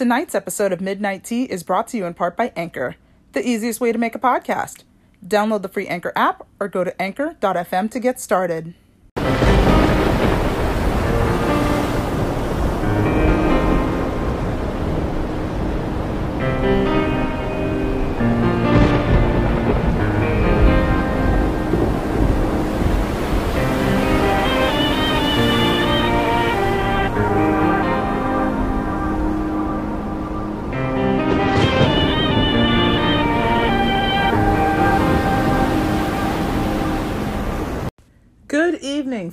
Tonight's episode of Midnight Tea is brought to you in part by Anchor, the easiest way to make a podcast. Download the free Anchor app or go to anchor.fm to get started.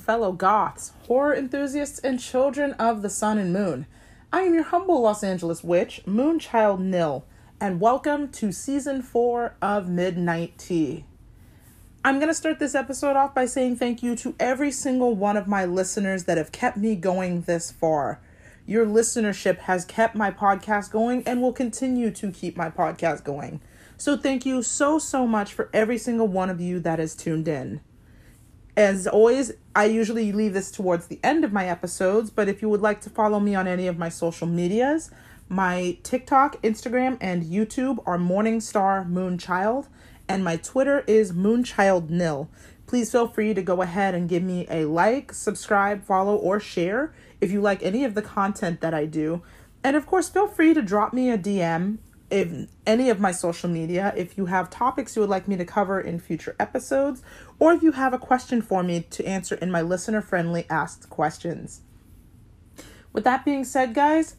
Fellow goths, horror enthusiasts, and children of the sun and moon. I am your humble Los Angeles witch, Moonchild Nil, and welcome to season four of Midnight Tea. I'm going to start this episode off by saying thank you to every single one of my listeners that have kept me going this far. Your listenership has kept my podcast going and will continue to keep my podcast going. So, thank you so, so much for every single one of you that has tuned in. As always, I usually leave this towards the end of my episodes, but if you would like to follow me on any of my social medias, my TikTok, Instagram, and YouTube are Morningstar Moonchild, and my Twitter is Moonchild Nil. Please feel free to go ahead and give me a like, subscribe, follow, or share if you like any of the content that I do. And of course, feel free to drop me a DM if any of my social media if you have topics you would like me to cover in future episodes or if you have a question for me to answer in my listener friendly asked questions. With that being said, guys,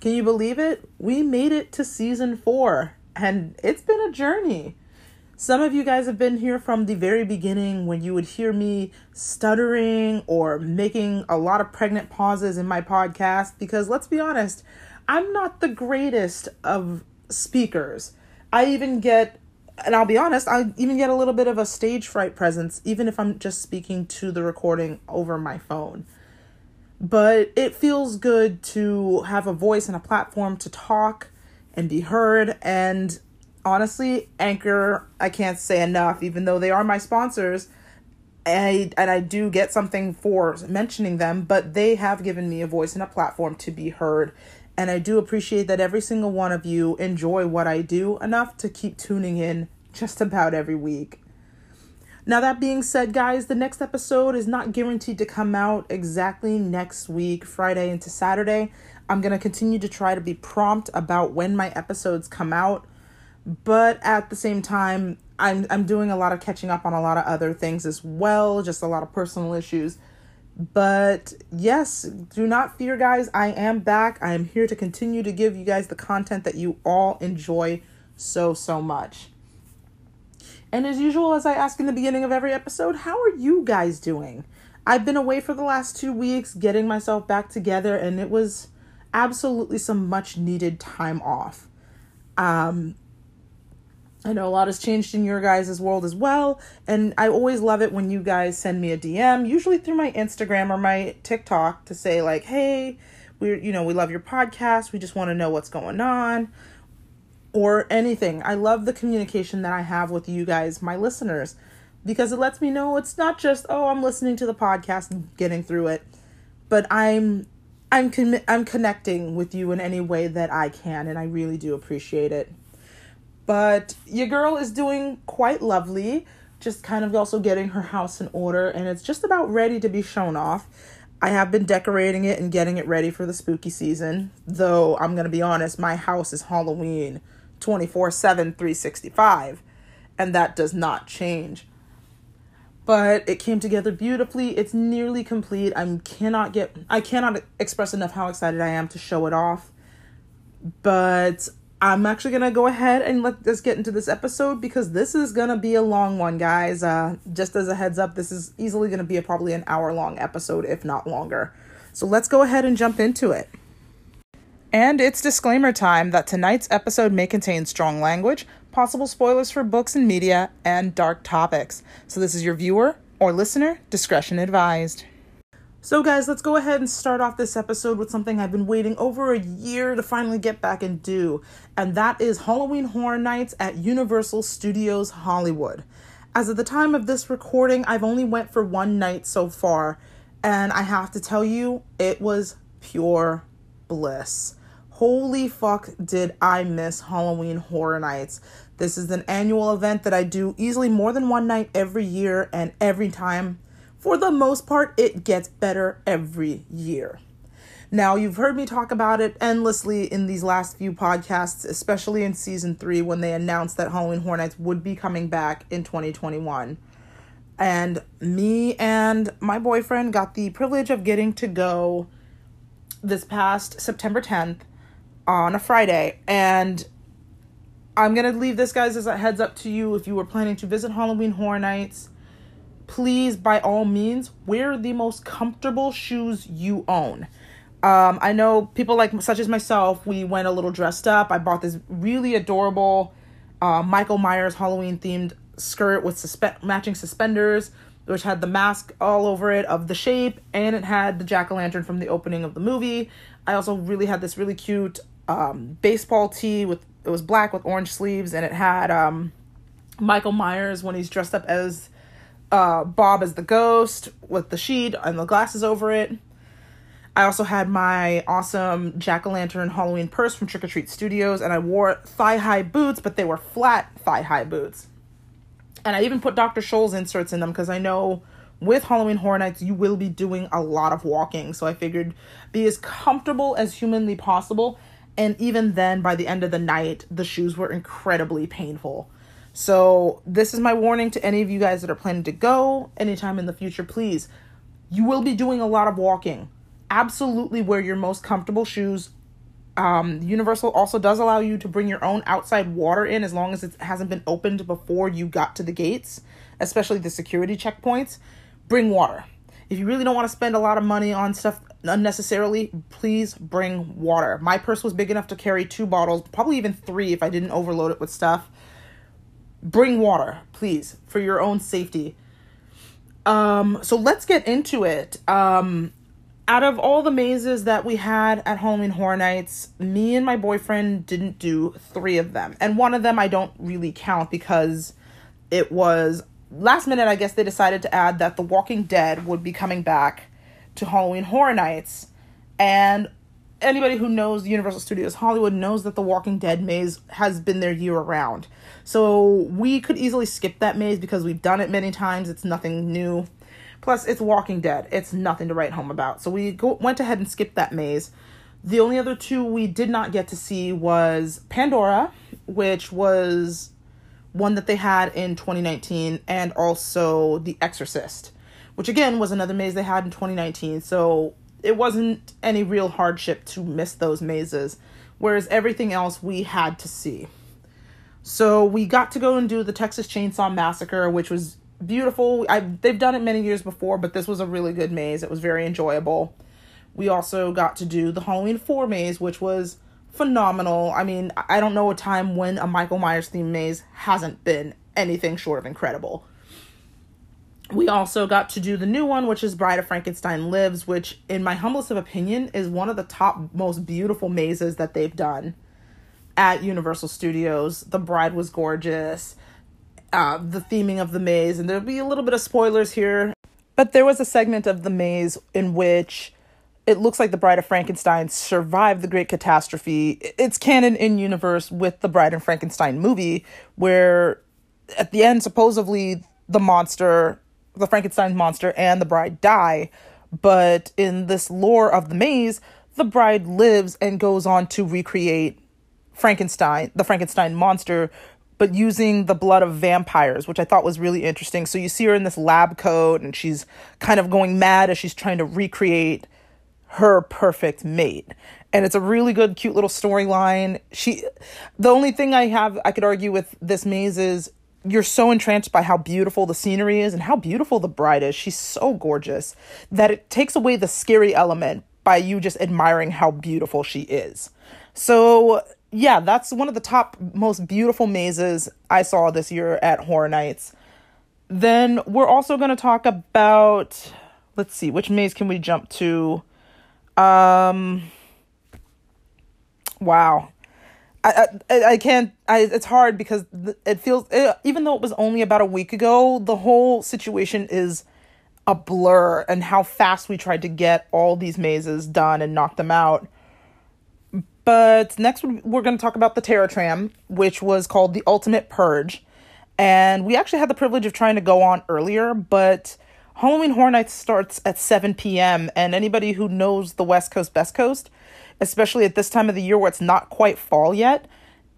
can you believe it? We made it to season 4 and it's been a journey. Some of you guys have been here from the very beginning when you would hear me stuttering or making a lot of pregnant pauses in my podcast because let's be honest, I'm not the greatest of speakers. I even get, and I'll be honest, I even get a little bit of a stage fright presence, even if I'm just speaking to the recording over my phone. But it feels good to have a voice and a platform to talk and be heard. And honestly, Anchor, I can't say enough, even though they are my sponsors. I, and I do get something for mentioning them, but they have given me a voice and a platform to be heard and I do appreciate that every single one of you enjoy what I do enough to keep tuning in just about every week. Now, that being said, guys, the next episode is not guaranteed to come out exactly next week, Friday into Saturday. I'm going to continue to try to be prompt about when my episodes come out, but at the same time, I'm I'm doing a lot of catching up on a lot of other things as well, just a lot of personal issues but yes, do not fear, guys. I am back. I am here to continue to give you guys the content that you all enjoy so, so much. And as usual, as I ask in the beginning of every episode, how are you guys doing? I've been away for the last two weeks getting myself back together, and it was absolutely some much needed time off. Um, I know a lot has changed in your guys' world as well. And I always love it when you guys send me a DM, usually through my Instagram or my TikTok, to say, like, hey, we're, you know, we love your podcast. We just want to know what's going on or anything. I love the communication that I have with you guys, my listeners, because it lets me know it's not just, oh, I'm listening to the podcast and getting through it, but I'm. I'm con- I'm connecting with you in any way that I can and I really do appreciate it. But your girl is doing quite lovely, just kind of also getting her house in order, and it's just about ready to be shown off. I have been decorating it and getting it ready for the spooky season, though I'm going to be honest, my house is Halloween 24 7, 365, and that does not change. But it came together beautifully. It's nearly complete. I cannot get I cannot express enough how excited I am to show it off. But I'm actually gonna go ahead and let us get into this episode because this is gonna be a long one, guys. Uh, just as a heads up, this is easily gonna be a, probably an hour long episode, if not longer. So let's go ahead and jump into it. And it's disclaimer time that tonight's episode may contain strong language, possible spoilers for books and media, and dark topics. So this is your viewer or listener discretion advised. So, guys, let's go ahead and start off this episode with something I've been waiting over a year to finally get back and do, and that is Halloween Horror Nights at Universal Studios Hollywood. As of the time of this recording, I've only went for one night so far, and I have to tell you, it was pure bliss. Holy fuck, did I miss Halloween Horror Nights? This is an annual event that I do easily more than one night every year, and every time, for the most part, it gets better every year. Now, you've heard me talk about it endlessly in these last few podcasts, especially in season three when they announced that Halloween Horror Nights would be coming back in 2021. And me and my boyfriend got the privilege of getting to go this past September 10th on a Friday. And I'm going to leave this, guys, as a heads up to you if you were planning to visit Halloween Horror Nights. Please, by all means, wear the most comfortable shoes you own um, I know people like such as myself, we went a little dressed up. I bought this really adorable uh, Michael Myers Halloween themed skirt with suspe- matching suspenders, which had the mask all over it of the shape, and it had the jack o' lantern from the opening of the movie. I also really had this really cute um, baseball tee with it was black with orange sleeves, and it had um, Michael Myers when he's dressed up as uh, Bob as the ghost with the sheet and the glasses over it. I also had my awesome jack o' lantern Halloween purse from Trick or Treat Studios, and I wore thigh high boots, but they were flat thigh high boots. And I even put Dr. Scholl's inserts in them because I know with Halloween Horror Nights you will be doing a lot of walking. So I figured be as comfortable as humanly possible. And even then, by the end of the night, the shoes were incredibly painful. So, this is my warning to any of you guys that are planning to go anytime in the future. Please, you will be doing a lot of walking absolutely wear your most comfortable shoes. Um, Universal also does allow you to bring your own outside water in as long as it hasn't been opened before you got to the gates, especially the security checkpoints. Bring water. If you really don't want to spend a lot of money on stuff unnecessarily, please bring water. My purse was big enough to carry two bottles, probably even three if I didn't overload it with stuff. Bring water, please, for your own safety. Um, so let's get into it. Um, out of all the mazes that we had at Halloween Horror Nights, me and my boyfriend didn't do three of them. And one of them I don't really count because it was last minute, I guess they decided to add that The Walking Dead would be coming back to Halloween Horror Nights. And anybody who knows Universal Studios Hollywood knows that The Walking Dead maze has been there year round. So we could easily skip that maze because we've done it many times. It's nothing new. Plus, it's Walking Dead. It's nothing to write home about. So we go, went ahead and skipped that maze. The only other two we did not get to see was Pandora, which was one that they had in 2019, and also The Exorcist, which again was another maze they had in 2019. So it wasn't any real hardship to miss those mazes, whereas everything else we had to see. So we got to go and do the Texas Chainsaw Massacre, which was beautiful. I they've done it many years before, but this was a really good maze. It was very enjoyable. We also got to do the Halloween 4 maze, which was phenomenal. I mean, I don't know a time when a Michael Myers themed maze hasn't been anything short of incredible. We also got to do the new one, which is Bride of Frankenstein Lives, which, in my humblest of opinion, is one of the top most beautiful mazes that they've done at Universal Studios. The bride was gorgeous uh, the theming of the maze, and there'll be a little bit of spoilers here. But there was a segment of the maze in which it looks like the Bride of Frankenstein survived the Great Catastrophe. It's canon in universe with the Bride of Frankenstein movie, where at the end, supposedly the monster, the Frankenstein monster, and the bride die. But in this lore of the maze, the bride lives and goes on to recreate Frankenstein, the Frankenstein monster, but using the blood of vampires, which I thought was really interesting. So you see her in this lab coat and she's kind of going mad as she's trying to recreate her perfect mate. And it's a really good, cute little storyline. She, the only thing I have, I could argue with this maze is you're so entranced by how beautiful the scenery is and how beautiful the bride is. She's so gorgeous that it takes away the scary element by you just admiring how beautiful she is. So yeah, that's one of the top most beautiful mazes I saw this year at Horror Nights. Then we're also going to talk about let's see, which maze can we jump to? Um wow. I, I, I can't I it's hard because it feels it, even though it was only about a week ago, the whole situation is a blur and how fast we tried to get all these mazes done and knock them out but next we're going to talk about the Terror Tram, which was called the Ultimate Purge. And we actually had the privilege of trying to go on earlier, but Halloween Horror Nights starts at 7 p.m. And anybody who knows the West Coast, Best Coast, especially at this time of the year where it's not quite fall yet,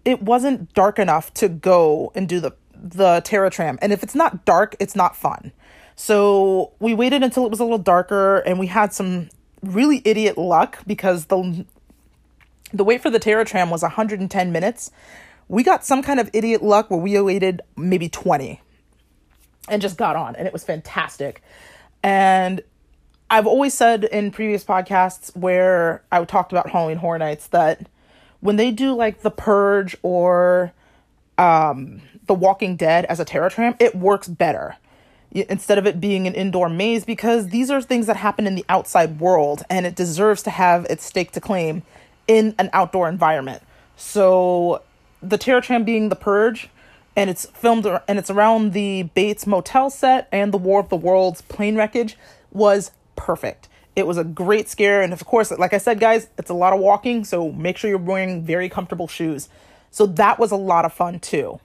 it wasn't dark enough to go and do the the Terror Tram. And if it's not dark, it's not fun. So we waited until it was a little darker and we had some really idiot luck because the the wait for the Terror Tram was 110 minutes. We got some kind of idiot luck where we waited maybe 20 and just got on and it was fantastic. And I've always said in previous podcasts where I talked about Halloween Horror Nights that when they do like The Purge or um, The Walking Dead as a Terror Tram, it works better instead of it being an indoor maze because these are things that happen in the outside world and it deserves to have its stake to claim in an outdoor environment. So the Terror Tram being the purge and it's filmed and it's around the Bates motel set and the War of the Worlds plane wreckage was perfect. It was a great scare and of course like I said guys, it's a lot of walking, so make sure you're wearing very comfortable shoes. So that was a lot of fun too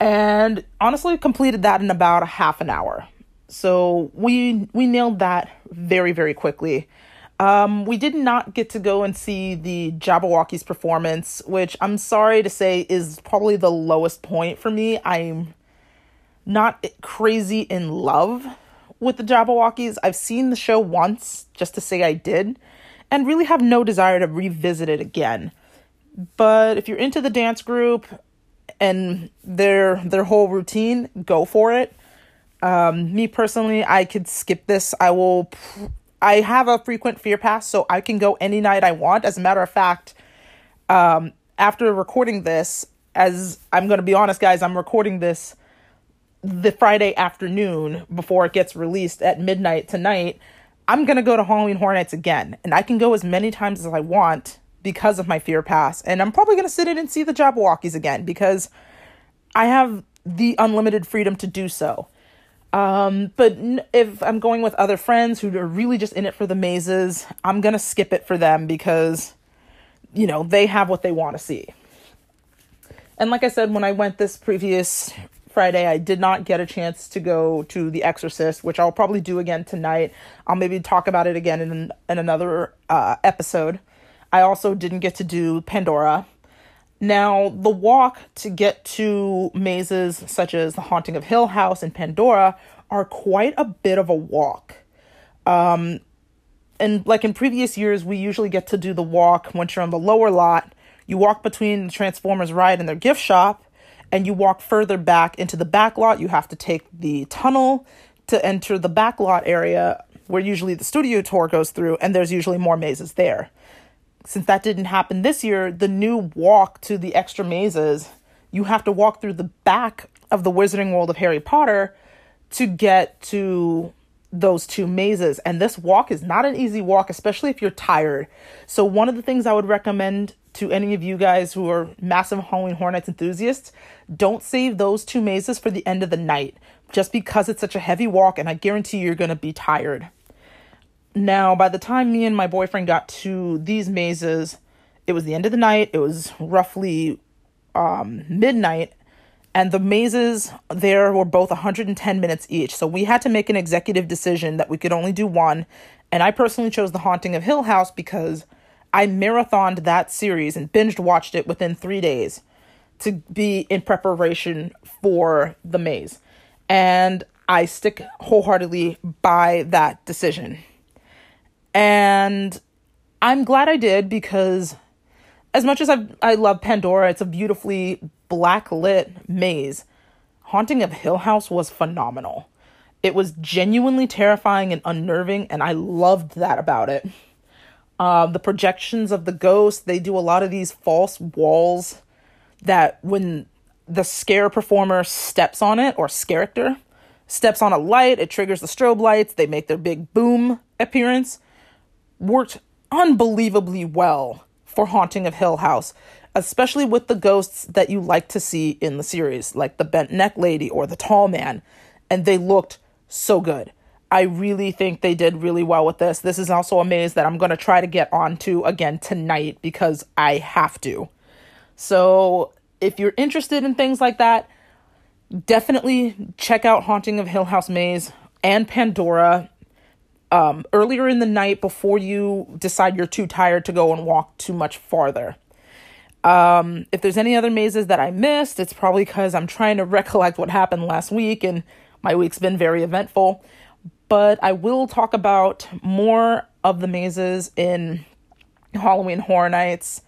and honestly completed that in about a half an hour. So we we nailed that very very quickly. Um, we did not get to go and see the Jabbawockeez performance, which I'm sorry to say is probably the lowest point for me. I'm not crazy in love with the Jabbawockeez. I've seen the show once just to say I did, and really have no desire to revisit it again. But if you're into the dance group, and their their whole routine, go for it. Um, me personally, I could skip this. I will. I have a frequent fear pass, so I can go any night I want. As a matter of fact, um, after recording this, as I'm going to be honest, guys, I'm recording this the Friday afternoon before it gets released at midnight tonight. I'm going to go to Halloween Horror Nights again, and I can go as many times as I want because of my fear pass. And I'm probably going to sit in and see the Jabbawockeez again because I have the unlimited freedom to do so. Um, but if I'm going with other friends who are really just in it for the mazes, I'm going to skip it for them because, you know, they have what they want to see. And like I said, when I went this previous Friday, I did not get a chance to go to The Exorcist, which I'll probably do again tonight. I'll maybe talk about it again in, in another uh, episode. I also didn't get to do Pandora. Now, the walk to get to mazes such as the Haunting of Hill House and Pandora are quite a bit of a walk. Um, and like in previous years, we usually get to do the walk once you're on the lower lot. You walk between the Transformers ride and their gift shop, and you walk further back into the back lot. You have to take the tunnel to enter the back lot area where usually the studio tour goes through, and there's usually more mazes there since that didn't happen this year, the new walk to the extra mazes, you have to walk through the back of the Wizarding World of Harry Potter to get to those two mazes. And this walk is not an easy walk, especially if you're tired. So, one of the things I would recommend to any of you guys who are massive Halloween Horror Nights enthusiasts, don't save those two mazes for the end of the night just because it's such a heavy walk and I guarantee you're going to be tired. Now, by the time me and my boyfriend got to these mazes, it was the end of the night. It was roughly um, midnight, and the mazes there were both 110 minutes each. So we had to make an executive decision that we could only do one. And I personally chose The Haunting of Hill House because I marathoned that series and binged watched it within three days to be in preparation for the maze. And I stick wholeheartedly by that decision. And I'm glad I did because as much as I I love Pandora, it's a beautifully black lit maze. Haunting of Hill House was phenomenal. It was genuinely terrifying and unnerving, and I loved that about it. Um, the projections of the ghost, they do a lot of these false walls that when the scare performer steps on it or character steps on a light, it triggers the strobe lights, they make their big boom appearance worked unbelievably well for Haunting of Hill House, especially with the ghosts that you like to see in the series, like the bent neck lady or the tall man, and they looked so good. I really think they did really well with this. This is also a maze that I'm going to try to get onto again tonight because I have to. So, if you're interested in things like that, definitely check out Haunting of Hill House Maze and Pandora um, earlier in the night before you decide you're too tired to go and walk too much farther. Um, if there's any other mazes that I missed, it's probably because I'm trying to recollect what happened last week and my week's been very eventful. But I will talk about more of the mazes in Halloween Horror Nights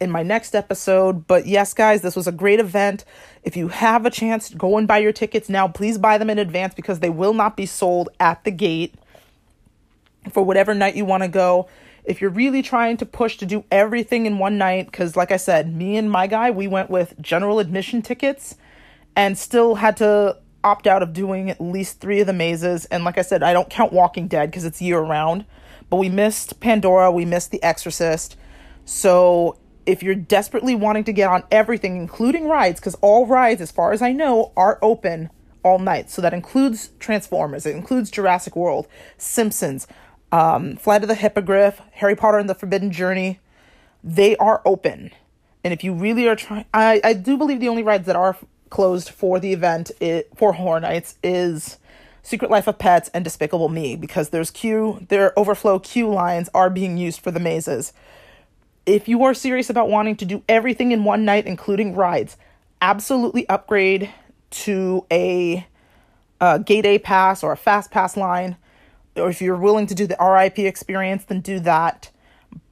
in my next episode. But yes, guys, this was a great event. If you have a chance, go and buy your tickets now. Please buy them in advance because they will not be sold at the gate for whatever night you want to go. If you're really trying to push to do everything in one night, because like I said, me and my guy, we went with general admission tickets and still had to opt out of doing at least three of the mazes. And like I said, I don't count Walking Dead because it's year round, but we missed Pandora, we missed The Exorcist. So if you're desperately wanting to get on everything, including rides, because all rides, as far as I know, are open all night. So that includes Transformers, it includes Jurassic World, Simpsons, um, Flight of the Hippogriff, Harry Potter and the Forbidden Journey. They are open. And if you really are trying, I, I do believe the only rides that are closed for the event it, for Horror Nights is Secret Life of Pets and Despicable Me because there's queue, their overflow queue lines are being used for the mazes if you are serious about wanting to do everything in one night, including rides, absolutely upgrade to a, a gate A pass or a fast pass line. Or if you're willing to do the RIP experience, then do that.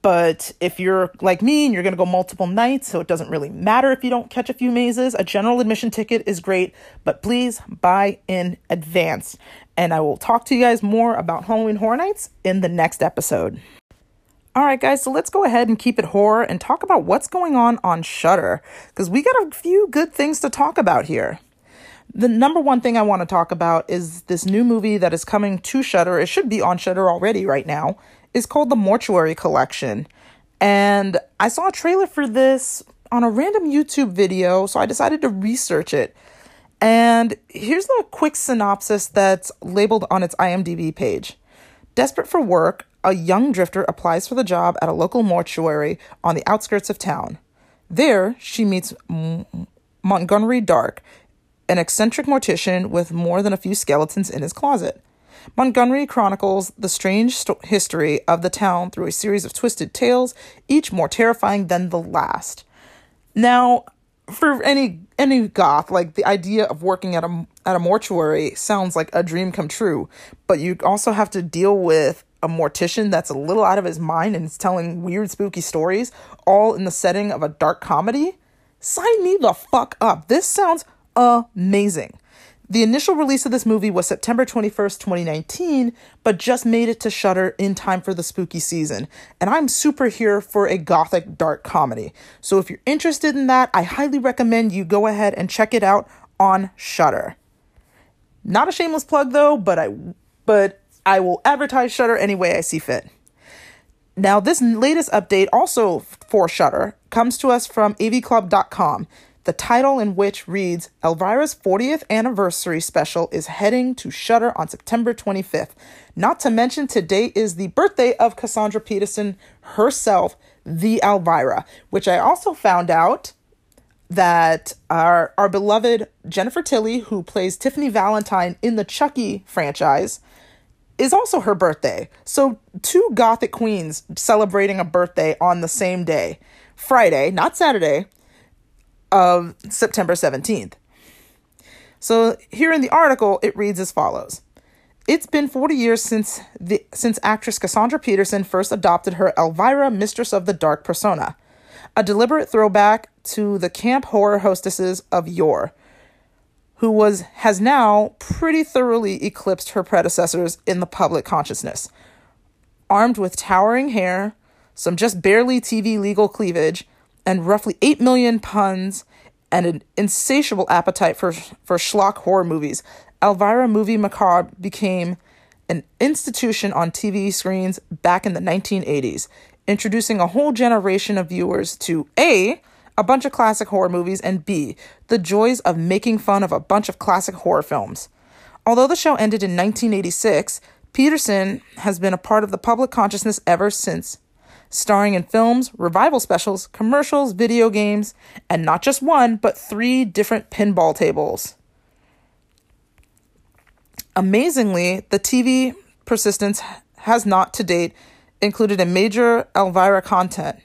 But if you're like me and you're going to go multiple nights, so it doesn't really matter if you don't catch a few mazes, a general admission ticket is great, but please buy in advance. And I will talk to you guys more about Halloween Horror Nights in the next episode. All right, guys, so let's go ahead and keep it horror and talk about what's going on on Shudder because we got a few good things to talk about here. The number one thing I want to talk about is this new movie that is coming to Shudder. It should be on Shudder already right now. Is called The Mortuary Collection. And I saw a trailer for this on a random YouTube video, so I decided to research it. And here's the quick synopsis that's labeled on its IMDb page. Desperate for work, a young drifter applies for the job at a local mortuary on the outskirts of town. There, she meets M- Montgomery Dark, an eccentric mortician with more than a few skeletons in his closet. Montgomery chronicles the strange st- history of the town through a series of twisted tales, each more terrifying than the last. Now, for any any goth, like the idea of working at a at a mortuary sounds like a dream come true, but you also have to deal with a mortician that's a little out of his mind and is telling weird, spooky stories, all in the setting of a dark comedy, sign me the fuck up. This sounds amazing. The initial release of this movie was September 21st, 2019, but just made it to Shudder in time for the spooky season. And I'm super here for a gothic dark comedy. So if you're interested in that, I highly recommend you go ahead and check it out on Shudder. Not a shameless plug though, but I but I will advertise Shudder any way I see fit. Now, this latest update, also for Shudder, comes to us from avclub.com. The title in which reads Elvira's 40th anniversary special is heading to Shudder on September 25th. Not to mention today is the birthday of Cassandra Peterson herself, the Elvira, which I also found out that our our beloved Jennifer Tilly, who plays Tiffany Valentine in the Chucky franchise, is also her birthday. So, two Gothic queens celebrating a birthday on the same day, Friday, not Saturday, of September 17th. So, here in the article, it reads as follows. It's been 40 years since the since actress Cassandra Peterson first adopted her Elvira Mistress of the Dark persona, a deliberate throwback to the camp horror hostesses of yore who was has now pretty thoroughly eclipsed her predecessors in the public consciousness. Armed with towering hair, some just barely TV legal cleavage, and roughly 8 million puns and an insatiable appetite for for schlock horror movies, Elvira Movie Macabre became an institution on TV screens back in the 1980s, introducing a whole generation of viewers to A a bunch of classic horror movies, and B, the joys of making fun of a bunch of classic horror films. Although the show ended in 1986, Peterson has been a part of the public consciousness ever since, starring in films, revival specials, commercials, video games, and not just one, but three different pinball tables. Amazingly, the TV persistence has not to date included a major Elvira content.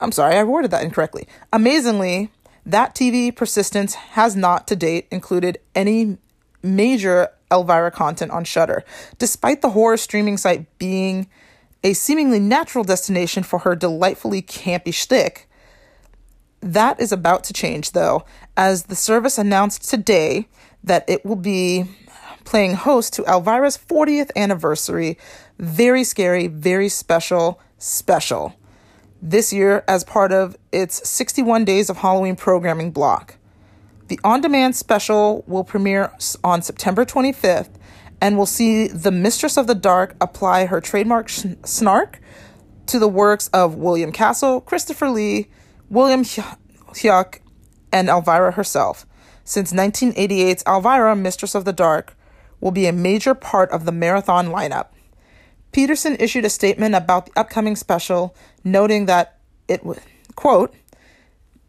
I'm sorry, I worded that incorrectly. Amazingly, that TV persistence has not to date included any major Elvira content on Shudder, despite the horror streaming site being a seemingly natural destination for her delightfully campy shtick. That is about to change, though, as the service announced today that it will be playing host to Elvira's 40th anniversary. Very scary, very special, special. This year, as part of its 61 Days of Halloween programming block. The on demand special will premiere on September 25th and we'll see the Mistress of the Dark apply her trademark snark to the works of William Castle, Christopher Lee, William Huyck, and Elvira herself. Since 1988's Elvira, Mistress of the Dark, will be a major part of the marathon lineup. Peterson issued a statement about the upcoming special, noting that it would, quote,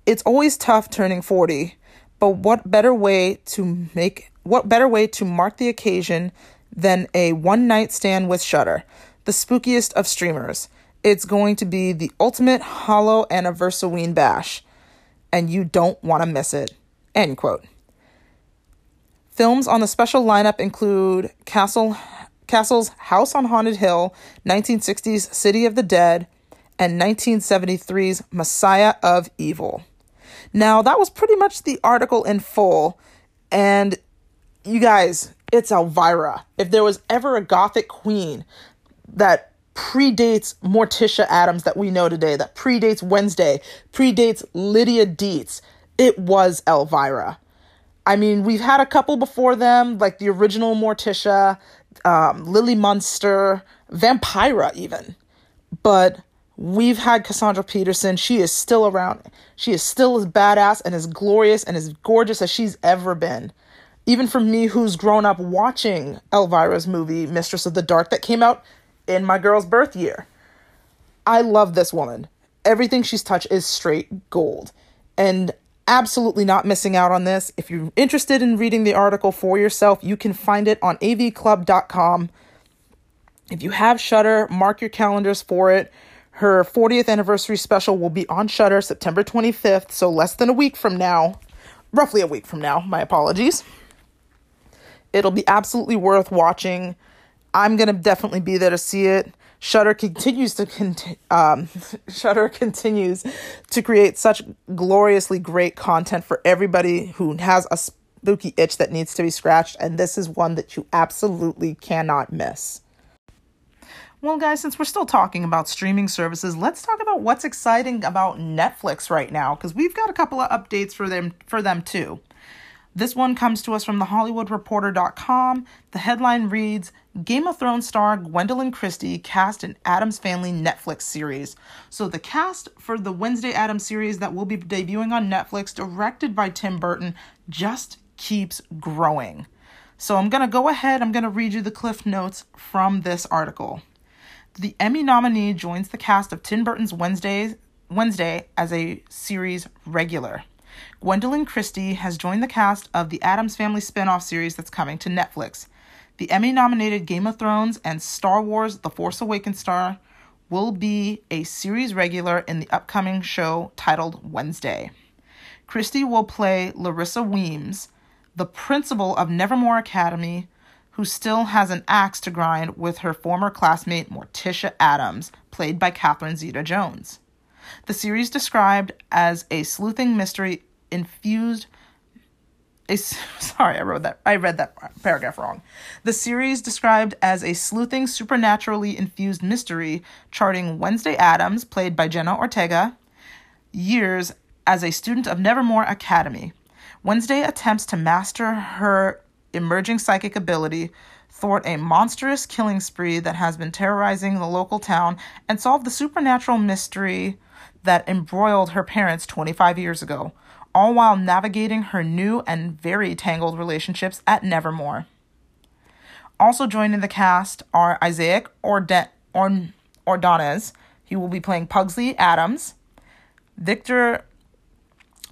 it's always tough turning 40, but what better way to make what better way to mark the occasion than a one night stand with Shudder, the spookiest of streamers. It's going to be the ultimate hollow anniversary bash, and you don't want to miss it. End quote. Films on the special lineup include Castle Castle's House on Haunted Hill, 1960's City of the Dead, and 1973's Messiah of Evil. Now, that was pretty much the article in full, and you guys, it's Elvira. If there was ever a gothic queen that predates Morticia Addams that we know today, that predates Wednesday, predates Lydia Deetz, it was Elvira. I mean, we've had a couple before them, like the original Morticia, um, Lily Munster, Vampira, even. But we've had Cassandra Peterson. She is still around. She is still as badass and as glorious and as gorgeous as she's ever been. Even for me, who's grown up watching Elvira's movie, Mistress of the Dark, that came out in my girl's birth year. I love this woman. Everything she's touched is straight gold. And absolutely not missing out on this. If you're interested in reading the article for yourself, you can find it on avclub.com. If you have Shudder, mark your calendars for it. Her 40th anniversary special will be on Shudder September 25th, so less than a week from now. Roughly a week from now, my apologies. It'll be absolutely worth watching. I'm to definitely be there to see it. Shudder continues to con- um, Shudder continues to create such gloriously great content for everybody who has a spooky itch that needs to be scratched, and this is one that you absolutely cannot miss. Well, guys, since we're still talking about streaming services, let's talk about what's exciting about Netflix right now because we've got a couple of updates for them for them too. This one comes to us from thehollywoodreporter.com. The headline reads Game of Thrones star Gwendoline Christie cast in Addams Family Netflix series. So, the cast for the Wednesday Addams series that will be debuting on Netflix, directed by Tim Burton, just keeps growing. So, I'm going to go ahead, I'm going to read you the cliff notes from this article. The Emmy nominee joins the cast of Tim Burton's Wednesday, Wednesday as a series regular. Gwendoline Christie has joined the cast of the Addams Family spin off series that's coming to Netflix. The Emmy nominated Game of Thrones and Star Wars The Force Awakens star will be a series regular in the upcoming show titled Wednesday. Christie will play Larissa Weems, the principal of Nevermore Academy, who still has an axe to grind with her former classmate Morticia Addams, played by Catherine Zeta Jones. The series described as a sleuthing mystery infused a, sorry, I wrote that. I read that paragraph wrong. The series described as a sleuthing, supernaturally infused mystery, charting Wednesday Addams, played by Jenna Ortega, years as a student of Nevermore Academy. Wednesday attempts to master her emerging psychic ability, thwart a monstrous killing spree that has been terrorizing the local town, and solve the supernatural mystery that embroiled her parents 25 years ago all while navigating her new and very tangled relationships at Nevermore. Also joining the cast are Isaac Orde- or- Ordonez. He will be playing Pugsley Addams. Victor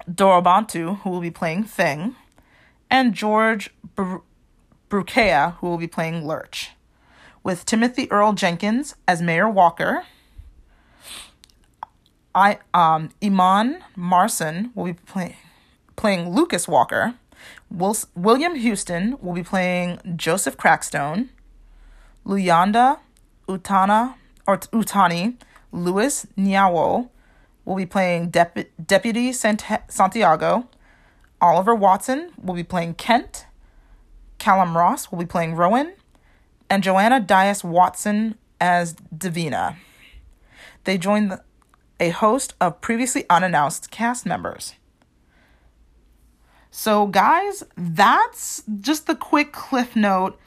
Dorobantu, who will be playing Thing. And George Br- who will be playing Lurch. With Timothy Earl Jenkins as Mayor Walker. I um Iman Marson will be playing playing Lucas Walker. Will, William Houston will be playing Joseph Crackstone. Luyanda Utana or Utani Louis Nyawo will be playing Dep- Deputy Sant- Santiago. Oliver Watson will be playing Kent. Callum Ross will be playing Rowan. And Joanna Dias Watson as Davina. They join the, a host of previously unannounced cast members. So, guys, that's just the quick cliff note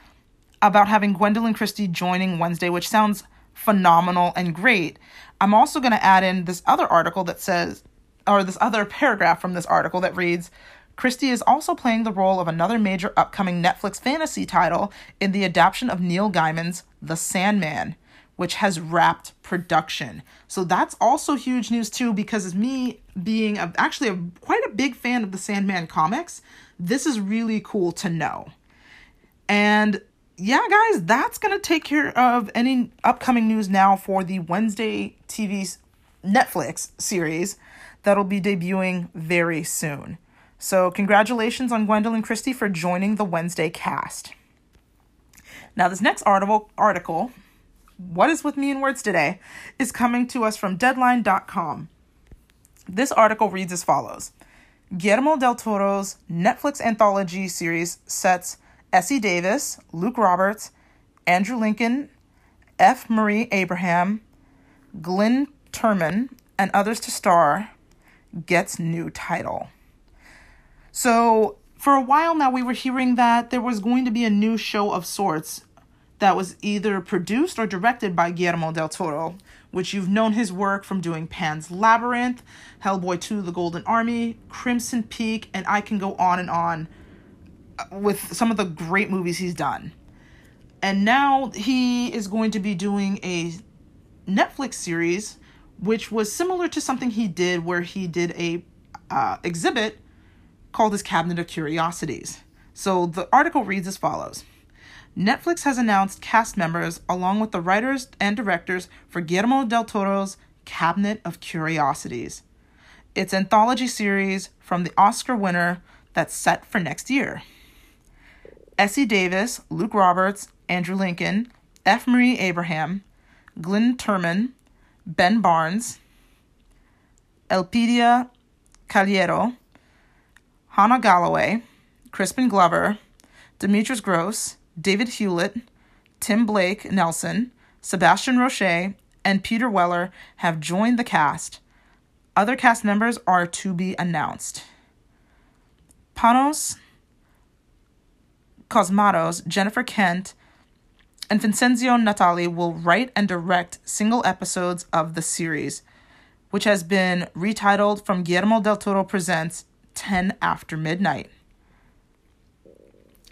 about having Gwendoline Christie joining Wednesday, which sounds phenomenal and great. I'm also going to add in this other article that says, or this other paragraph from this article that reads Christie is also playing the role of another major upcoming Netflix fantasy title in the adaptation of Neil Gaiman's The Sandman, which has wrapped production. So that's also huge news too, because me being a, actually a, quite a big fan of the Sandman comics, this is really cool to know. And yeah, guys, that's to take care of any upcoming news now for the Wednesday TV Netflix series that'll be debuting very soon. So, congratulations on Gwendoline Christie for joining the Wednesday cast. Now, this next article, article, What is with me in words today, is coming to us from Deadline.com. This article reads as follows Guillermo del Toro's Netflix anthology series sets Essie Davis, Luke Roberts, Andrew Lincoln, F. Murray Abraham, Glynn Turman, and others to star gets new title. So, for a while now, we were hearing that there was going to be a new show of sorts that was either produced or directed by Guillermo del Toro, which you've known his work from doing Pan's Labyrinth, Hellboy 2 The Golden Army, Crimson Peak, and I can go on and on with some of the great movies he's done. And now he is going to be doing a Netflix series which was similar to something he did where he did a uh, exhibit called his Cabinet of Curiosities. So the article reads as follows. Netflix has announced cast members along with the writers and directors for Guillermo del Toro's Cabinet of Curiosities. Its anthology series from the Oscar winner that's set for next year. Essie Davis, Luke Roberts, Andrew Lincoln, F. Murray Abraham, Glynn Turman, Ben Barnes, Elpidia Carrillo, Hannah Galway, Crispin Glover, Demetrius Grosse, David Hewlett, Tim Blake Nelson, Sebastian Roche, and Peter Weller have joined the cast. Other cast members are to be announced. Panos Cosmatos, Jennifer Kent, and Vincenzo Natali will write and direct single episodes of the series, which has been retitled from Guillermo del Toro Presents 10 After Midnight.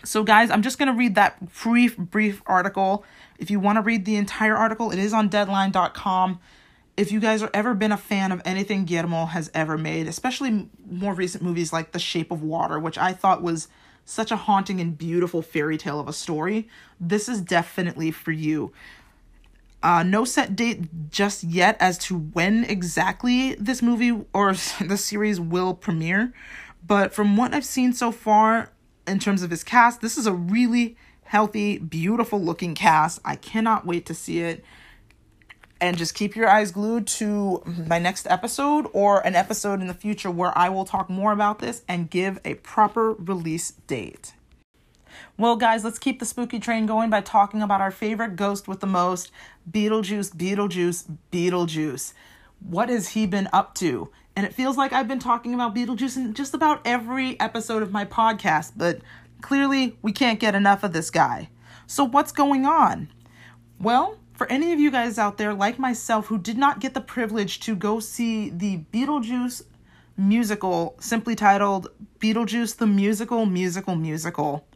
So, guys, I'm just going to read that brief, brief article. If you want to read the entire article, it is on deadline.com. If you guys have ever been a fan of anything Guillermo has ever made, especially more recent movies like The Shape of Water, which I thought was such a haunting and beautiful fairy tale of a story, this is definitely for you. Uh, no set date just yet as to when exactly this movie or the series will premiere, but from what I've seen so far, in terms of his cast. This is a really healthy, beautiful looking cast. I cannot wait to see it. And just keep your eyes glued to my next episode or an episode in the future where I will talk more about this and give a proper release date. Well, guys, let's keep the spooky train going by talking about our favorite ghost with the most Beetlejuice, Beetlejuice, Beetlejuice. What has he been up to? And it feels like I've been talking about Beetlejuice in just about every episode of my podcast, but clearly we can't get enough of this guy. So, what's going on? Well, for any of you guys out there like myself who did not get the privilege to go see the Beetlejuice musical, simply titled Beetlejuice the Musical, Musical, Musical,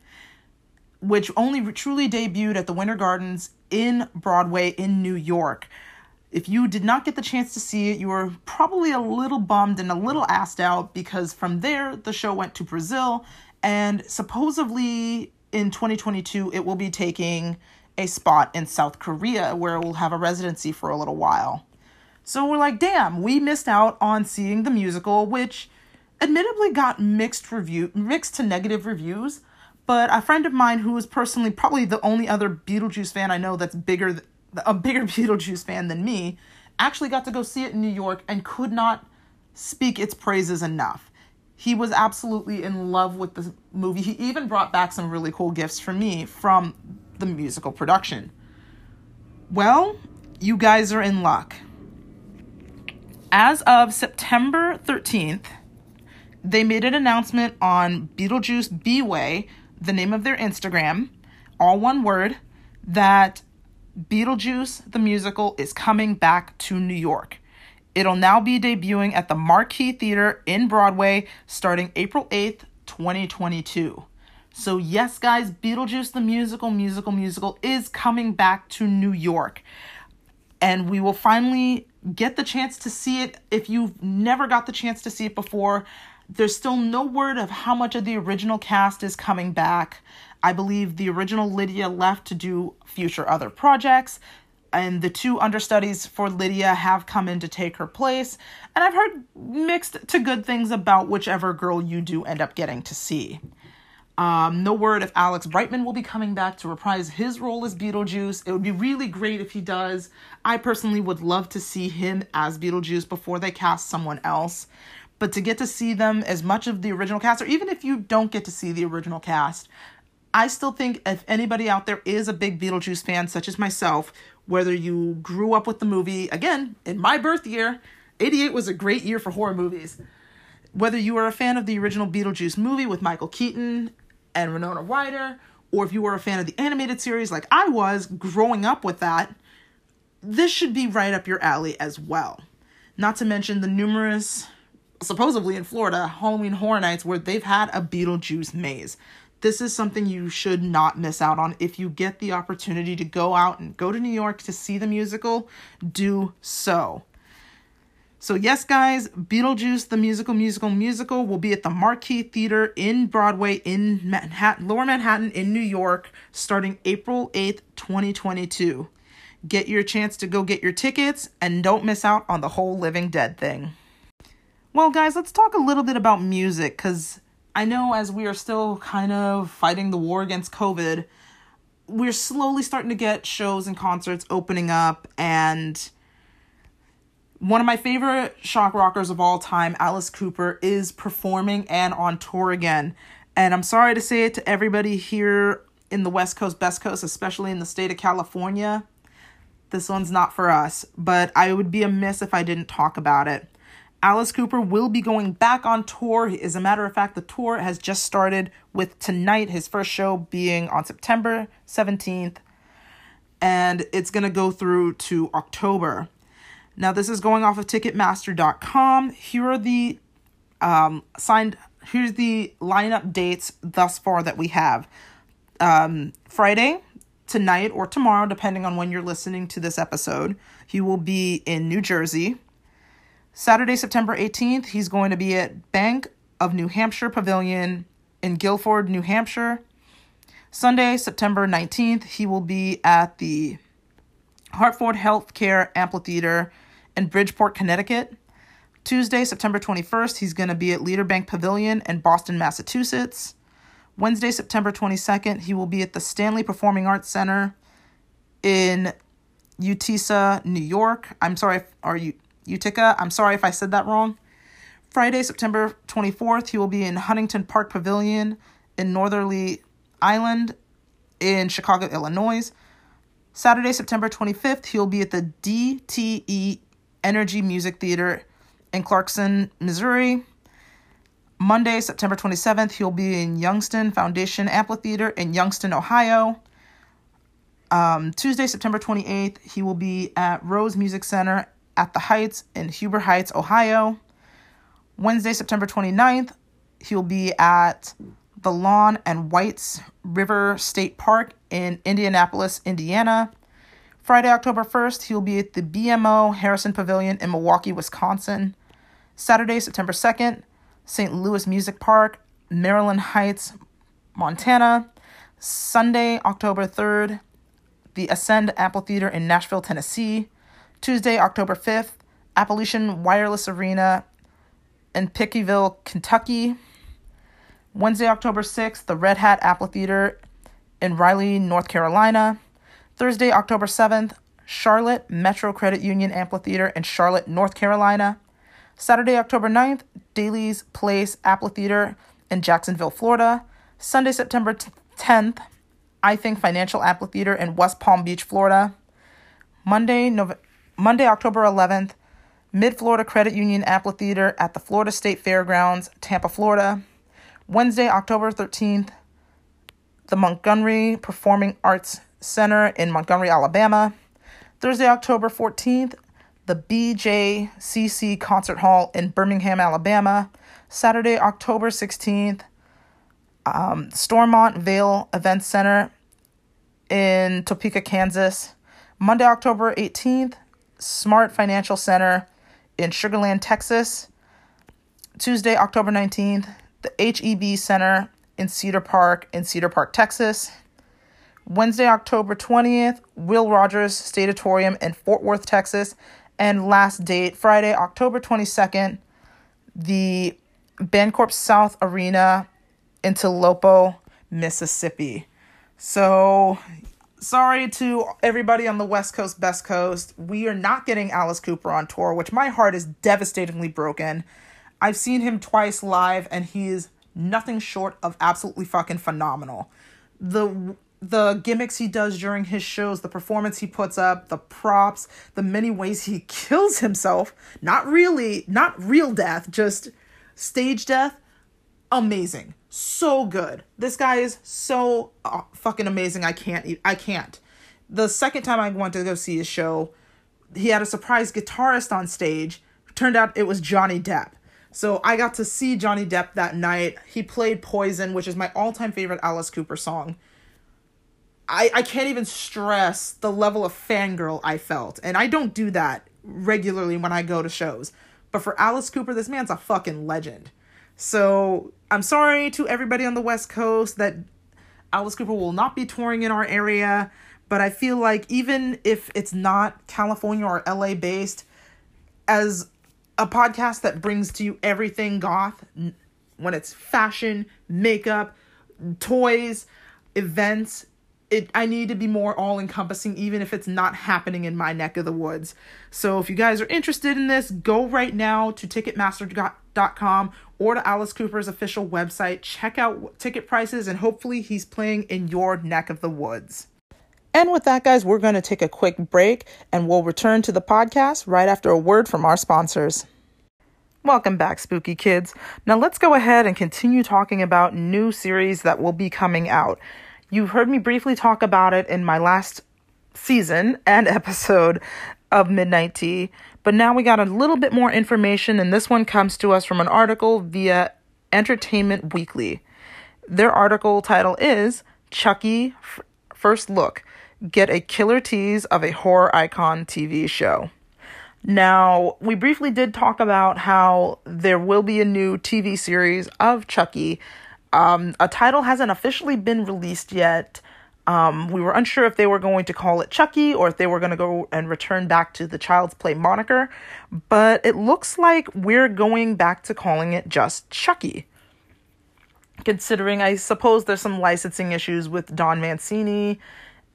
which only truly debuted at the Winter Gardens in Broadway in New York. If you did not get the chance to see it, you were probably a little bummed and a little assed out because from there the show went to Brazil and supposedly in 2022 it will be taking a spot in South Korea where it will have a residency for a little while. So we're like, damn, we missed out on seeing the musical, which admittedly got mixed review mixed to negative reviews. But a friend of mine who is personally probably the only other Beetlejuice fan I know that's bigger a bigger Beetlejuice fan than me, actually got to go see it in New York and could not speak its praises enough. He was absolutely in love with the movie. He even brought back some really cool gifts for me from the musical production. Well, you guys are in luck. As of September 13th, they made an announcement on Beetlejuice B Way, the name of their Instagram, all one word, that Beetlejuice the musical is coming back to New York. It'll now be debuting at the Marquis Theater in Broadway starting April 8th, 2022. So, yes, guys, Beetlejuice the musical, musical, musical is coming back to New York. And we will finally get the chance to see it if you've never got the chance to see it before. There's still no word of how much of the original cast is coming back. I believe the original Lydia left to do future other projects, and the two understudies for Lydia have come in to take her place. And I've heard mixed to good things about whichever girl you do end up getting to see. Um, no word if Alex Brightman will be coming back to reprise his role as Beetlejuice. It would be really great if he does. I personally would love to see him as Beetlejuice before they cast someone else. But to get to see them as much of the original cast, or even if you don't get to see the original cast, I still think if anybody out there is a big Beetlejuice fan, such as myself, whether you grew up with the movie, again, in my birth year, 88 was a great year for horror movies. Whether you are a fan of the original Beetlejuice movie with Michael Keaton and Winona Ryder, or if you were a fan of the animated series like I was growing up with that, this should be right up your alley as well. Not to mention the numerous, supposedly in Florida, Halloween Horror Nights where they've had a Beetlejuice maze this is something you should not miss out on. If you get the opportunity to go out and go to New York to see the musical, do so. So, yes, guys, Beetlejuice, the musical, musical, musical, will be at the Marquis Theater in Broadway in Manhattan, Lower Manhattan in New York, starting April 8th, 2022. Get your chance to go get your tickets and don't miss out on the whole Living Dead thing. Well, guys, let's talk a little bit about music because I know as we are still kind of fighting the war against COVID, we're slowly starting to get shows and concerts opening up and one of my favorite shock rockers of all time, Alice Cooper, is performing and on tour again. And I'm sorry to say it to everybody here in the West Coast, Best Coast, especially in the state of California. This one's not for us, but I would be amiss if I didn't talk about it. Alice Cooper will be going back on tour. As a matter of fact, the tour has just started with tonight, his first show being on September 17th, and it's going to go through to October. Now, this is going off of Ticketmaster.com. Here are the um, signed, here's the lineup dates thus far that we have. Um, Friday, tonight, or tomorrow, depending on when you're listening to this episode, he will be in New Jersey. Saturday, September 18th, he's going to be at Bank of New Hampshire Pavilion in Gilford, New Hampshire. Sunday, September 19th, he will be at the Hartford Healthcare Amphitheater in Bridgeport, Connecticut. Tuesday, September 21st, he's going to be at Leader Bank Pavilion in Boston, Massachusetts. Wednesday, September 22nd, he will be at the Stanley Performing Arts Center in Utica, New York. I'm sorry, are you Utica. I'm sorry if I said that wrong. Friday, September 24th, he will be in Huntington Park Pavilion in Northerly Island in Chicago, Illinois. Saturday, September 25th, he'll be at the DTE Energy Music Theater in Clarkston, Missouri. Monday, September 27th, he'll be in Youngstown Foundation Amphitheater in Youngstown, Ohio. Um, Tuesday, September 28th, he will be at Rose Music Center at the Heights in Huber Heights, Ohio. Wednesday, September 29th, he'll be at the Lawn and Whites River State Park in Indianapolis, Indiana. Friday, October 1st, he'll be at the BMO Harrison Pavilion in Milwaukee, Wisconsin. Saturday, September 2nd, St. Louis Music Park, Maryland Heights, Montana. Sunday, October 3rd, the Ascend Amphitheater in Nashville, Tennessee. Tuesday, October 5th, Appalachian Wireless Arena in Pickettville, Kentucky. Wednesday, October 6th, the Red Hat Amphitheater in Raleigh, North Carolina. Thursday, October 7th, Charlotte Metro Credit Union Amphitheater in Charlotte, North Carolina. Saturday, October 9th, Daily's Place Amphitheater in Jacksonville, Florida. Sunday, September 10th, iTHINK Financial Amphitheater in West Palm Beach, Florida. Monday, Nove- Monday, October 11th, Mid Florida Credit Union Amphitheater at the Florida State Fairgrounds, Tampa, Florida. Wednesday, October 13th, the Montgomery Performing Arts Center in Montgomery, Alabama. Thursday, October 14th, the BJCC Concert Hall in Birmingham, Alabama. Saturday, October 16th, um, Stormont Vail Event Center in Topeka, Kansas. Monday, October 18th, Smart Financial Center in Sugarland, Texas. Tuesday, October 19th, the HEB Center in Cedar Park in Cedar Park, Texas. Wednesday, October 20th, Will Rogers Stateatorium in Fort Worth, Texas. And last date, Friday, October 22nd, the Bancorp South Arena in Tupelo, Mississippi. So, sorry to everybody on the West Coast, Best Coast. We are not getting Alice Cooper on tour, which my heart is devastatingly broken. I've seen him twice live, and he is nothing short of absolutely fucking phenomenal. The the gimmicks he does during his shows, the performance he puts up, the props, the many ways he kills himself, not really, not real death, just stage death, amazing. So good. This guy is so uh, fucking amazing. I can't I can't. The second time I went to go see his show, he had a surprise guitarist on stage. Turned out it was Johnny Depp. So I got to see Johnny Depp that night. He played Poison, which is my all-time favorite Alice Cooper song. I, I can't even stress the level of fangirl I felt. And I don't do that regularly when I go to shows. But for Alice Cooper, this man's a fucking legend. So I'm sorry to everybody on the West Coast that Alice Cooper will not be touring in our area. But I feel like even if it's not California or LA based, as a podcast that brings to you everything goth, when it's fashion, makeup, toys, events, it I need to be more all encompassing even if it's not happening in my neck of the woods. So if you guys are interested in this, go right now to ticketmaster.com or to Alice Cooper's official website. Check out ticket prices and hopefully he's playing in your neck of the woods. And with that, guys, we're going to take a quick break and we'll return to the podcast right after a word from our sponsors. Welcome back, spooky kids. Now let's go ahead and continue talking about new series that will be coming out. You've heard me briefly talk about it in my last season and episode of Midnight Tea, but now we got a little bit more information, and this one comes to us from an article via Entertainment Weekly. Their article title is Chucky First Look Get a Killer Tease of a Horror Icon TV Show. Now, we briefly did talk about how there will be a new TV series of Chucky um, a title hasn't officially been released yet. Um, we were unsure if they were going to call it Chucky or if they were going to go and return back to the Child's Play moniker, but it looks like we're going back to calling it just Chucky. Considering, I suppose there's some licensing issues with Don Mancini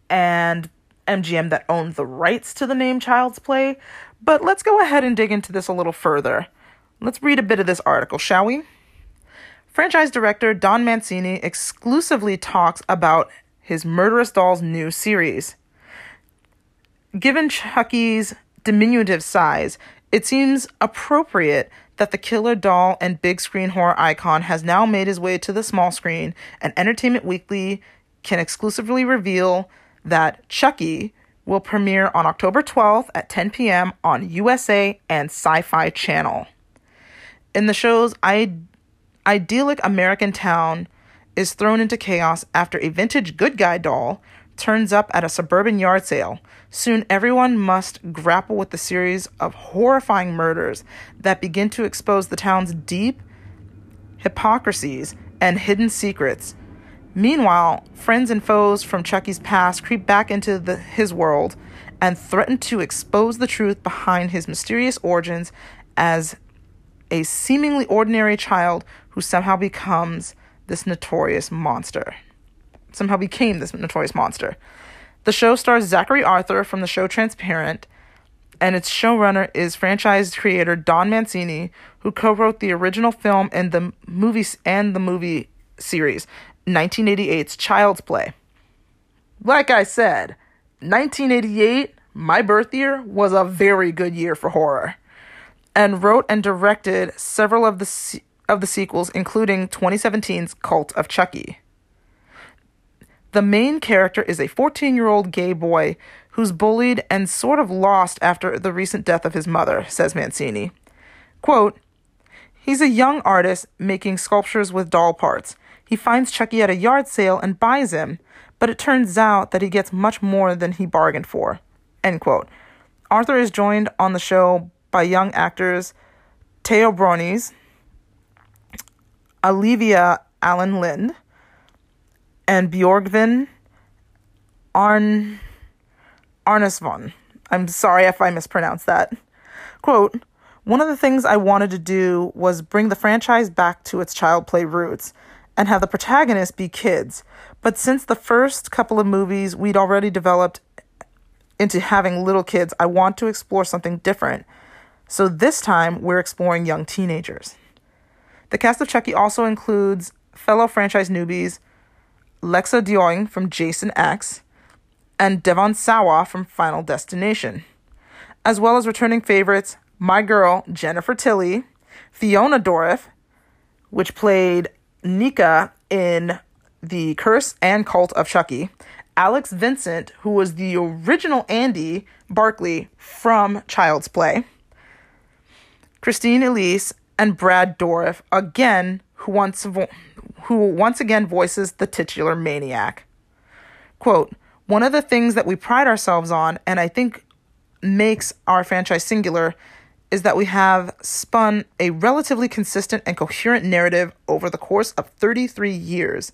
and MGM that owned the rights to the name Child's Play, but let's go ahead and dig into this a little further. Let's read a bit of this article, shall we? Franchise director Don Mancini exclusively talks about his Murderous Dolls new series. Given Chucky's diminutive size, it seems appropriate that the killer doll and big screen horror icon has now made his way to the small screen, and Entertainment Weekly can exclusively reveal that Chucky will premiere on October 12th at 10 p.m. on USA and Sci Fi Channel. In the show's I idyllic American town is thrown into chaos after a vintage good guy doll turns up at a suburban yard sale. Soon, everyone must grapple with the series of horrifying murders that begin to expose the town's deep hypocrisies and hidden secrets. Meanwhile, friends and foes from Chucky's past creep back into the, his world and threaten to expose the truth behind his mysterious origins as a seemingly ordinary child who somehow becomes this notorious monster. Somehow became this notorious monster. The show stars Zachary Arthur from the show Transparent, and its showrunner is franchise creator Don Mancini, who co-wrote the original film and the movie and the movie series, 1988's Child's Play. Like I said, 1988, my birth year, was a very good year for horror, and wrote and directed several of the of the sequels, including 2017's Cult of Chucky. The main character is a 14 year old gay boy who's bullied and sort of lost after the recent death of his mother, says Mancini. Quote, He's a young artist making sculptures with doll parts. He finds Chucky at a yard sale and buys him, but it turns out that he gets much more than he bargained for. End quote. Arthur is joined on the show by young actors Teo Briones, Alyvia Alyn Lind, and Björgvin Arn Arnarson. I'm sorry if I mispronounced that. Quote, one of the things I wanted to do was bring the franchise back to its child play roots and have the protagonists be kids. But since the first couple of movies we'd already developed into having little kids, I want to explore something different. So this time we're exploring young teenagers. The cast of Chucky also includes fellow franchise newbies Lexa Dioing from Jason X and Devon Sawa from Final Destination, as well as returning favorites my girl Jennifer Tilly, Fiona Dourif, which played Nica in The Curse and Cult of Chucky, Alex Vincent, who was the original Andy Barclay from Child's Play, Christine Elise, and Brad Dourif, again, who once, vo- who once again voices the titular maniac. Quote, one of the things that we pride ourselves on, and I think makes our franchise singular, is that we have spun a relatively consistent and coherent narrative over the course of 33 years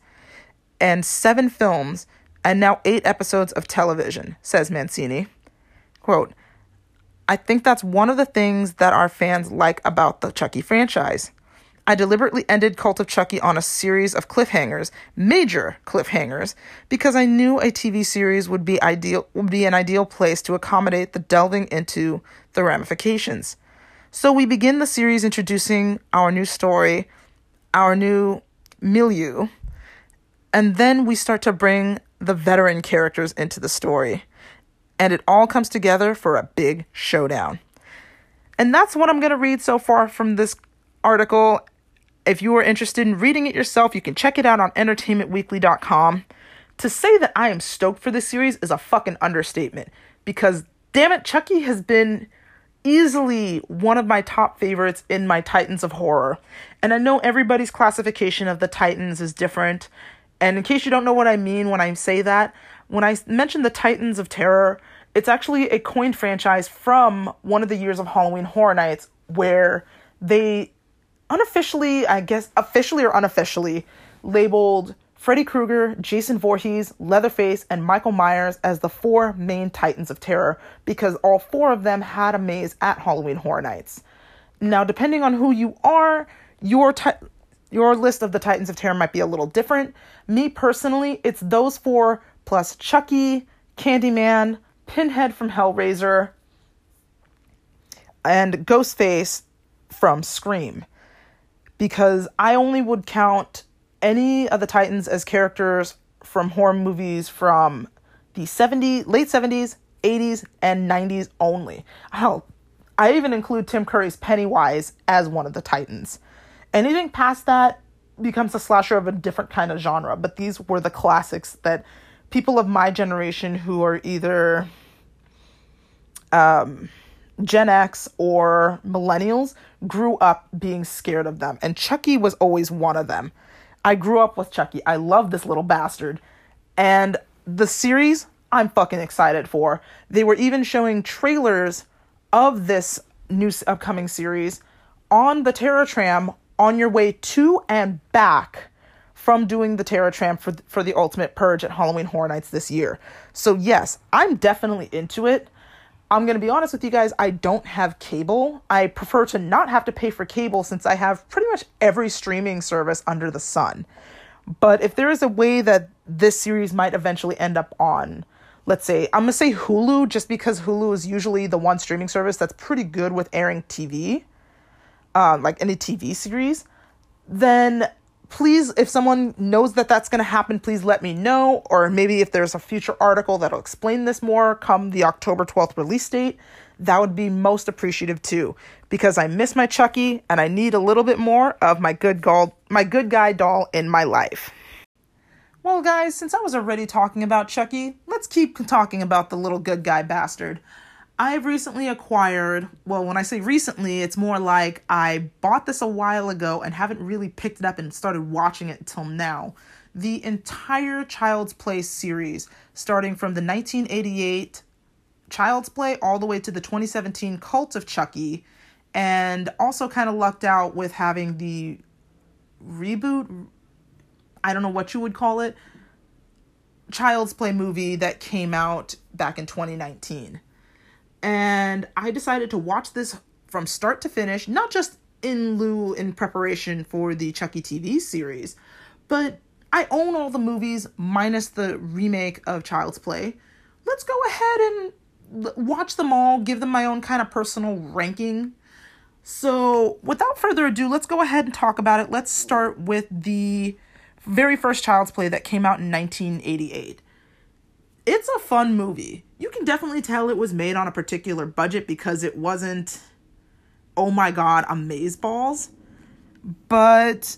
and seven films and now eight episodes of television, says Mancini. Quote, I think that's one of the things that our fans like about the Chucky franchise. I deliberately ended Cult of Chucky on a series of cliffhangers, major cliffhangers, because I knew a TV series would be ideal would be an ideal place to accommodate the delving into the ramifications. So we begin the series introducing our new story, our new milieu, and then we start to bring the veteran characters into the story. And it all comes together for a big showdown. And that's what I'm going to read so far from this article. If you are interested in reading it yourself, you can check it out on entertainmentweekly.com. To say that I am stoked for this series is a fucking understatement because damn it, Chucky has been easily one of my top favorites in my Titans of Horror. And I know everybody's classification of the Titans is different. And in case you don't know what I mean when I say that, when I mention the Titans of Terror, it's actually a coined franchise from one of the years of Halloween Horror Nights where they unofficially, I guess, officially or unofficially, labeled Freddy Krueger, Jason Voorhees, Leatherface, and Michael Myers as the four main Titans of Terror because all four of them had a maze at Halloween Horror Nights. Now, depending on who you are, your your list of the Titans of Terror might be a little different. Me personally, it's those four plus Chucky, Candyman, Pinhead from Hellraiser, and Ghostface from Scream. Because I only would count any of the Titans as characters from horror movies from the 70s, late 70s, 80s, and 90s only. Hell, I even include Tim Curry's Pennywise as one of the Titans. Anything past that becomes a slasher of a different kind of genre, but these were the classics that people of my generation who are either um, Gen X or millennials grew up being scared of them. And Chucky was always one of them. I grew up with Chucky. I love this little bastard. And the series, I'm fucking excited for. They were even showing trailers of this new upcoming series on the Terror Tram on your way to and back from doing the Terror Tram for, for the Ultimate Purge at Halloween Horror Nights this year. So, yes, I'm definitely into it. I'm going to be honest with you guys, I don't have cable. I prefer to not have to pay for cable since I have pretty much every streaming service under the sun. But if there is a way that this series might eventually end up on, let's say, I'm going to say Hulu just because Hulu is usually the one streaming service that's pretty good with airing TV, uh, like any TV series, then please, if someone knows that that's going to happen, please let me know. Or maybe if there's a future article that'll explain this more come the October 12th release date, that would be most appreciative too. Because I miss my Chucky and I need a little bit more of my good, doll, my good guy doll in my life. Well, guys, since I was already talking about Chucky, let's keep talking about the little good guy bastard. I've recently acquired, well, when I say recently, it's more like I bought this a while ago and haven't really picked it up and started watching it until now. The entire Child's Play series, starting from the 1988 Child's Play all the way to the 2017 Cult of Chucky, and also kind of lucked out with having the reboot, I don't know what you would call it, Child's Play movie that came out back in 2019 and I decided to watch this from start to finish, not just in lieu in preparation for the Chucky TV series, but I own all the movies minus the remake of Child's Play. Let's go ahead and watch them all, give them my own kind of personal ranking. So, without further ado, let's go ahead and talk about it. Let's start with the very first Child's Play that came out in 1988 it's a fun movie. You can definitely tell it was made on a particular budget because it wasn't, oh my god, amaze balls. But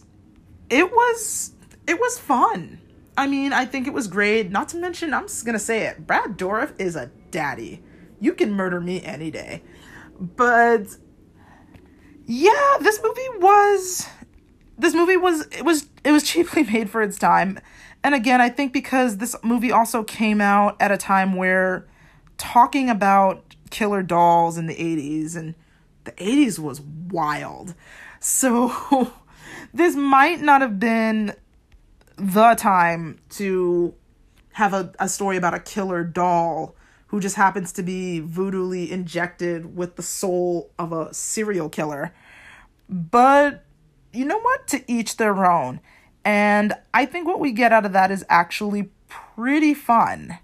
it was it was fun. I mean, I think it was great. Not to mention, I'm just gonna say it. Brad Dourif is a daddy. You can murder me any day. But yeah, this movie was this movie was it was it was cheaply made for its time and again, I think because this movie also came out at a time where talking about killer dolls in the 80s and the 80s was wild. So this might not have been the time to have a, a story about a killer doll who just happens to be voodooly injected with the soul of a serial killer. But you know what? To each their own. And I think what we get out of that is actually pretty fun.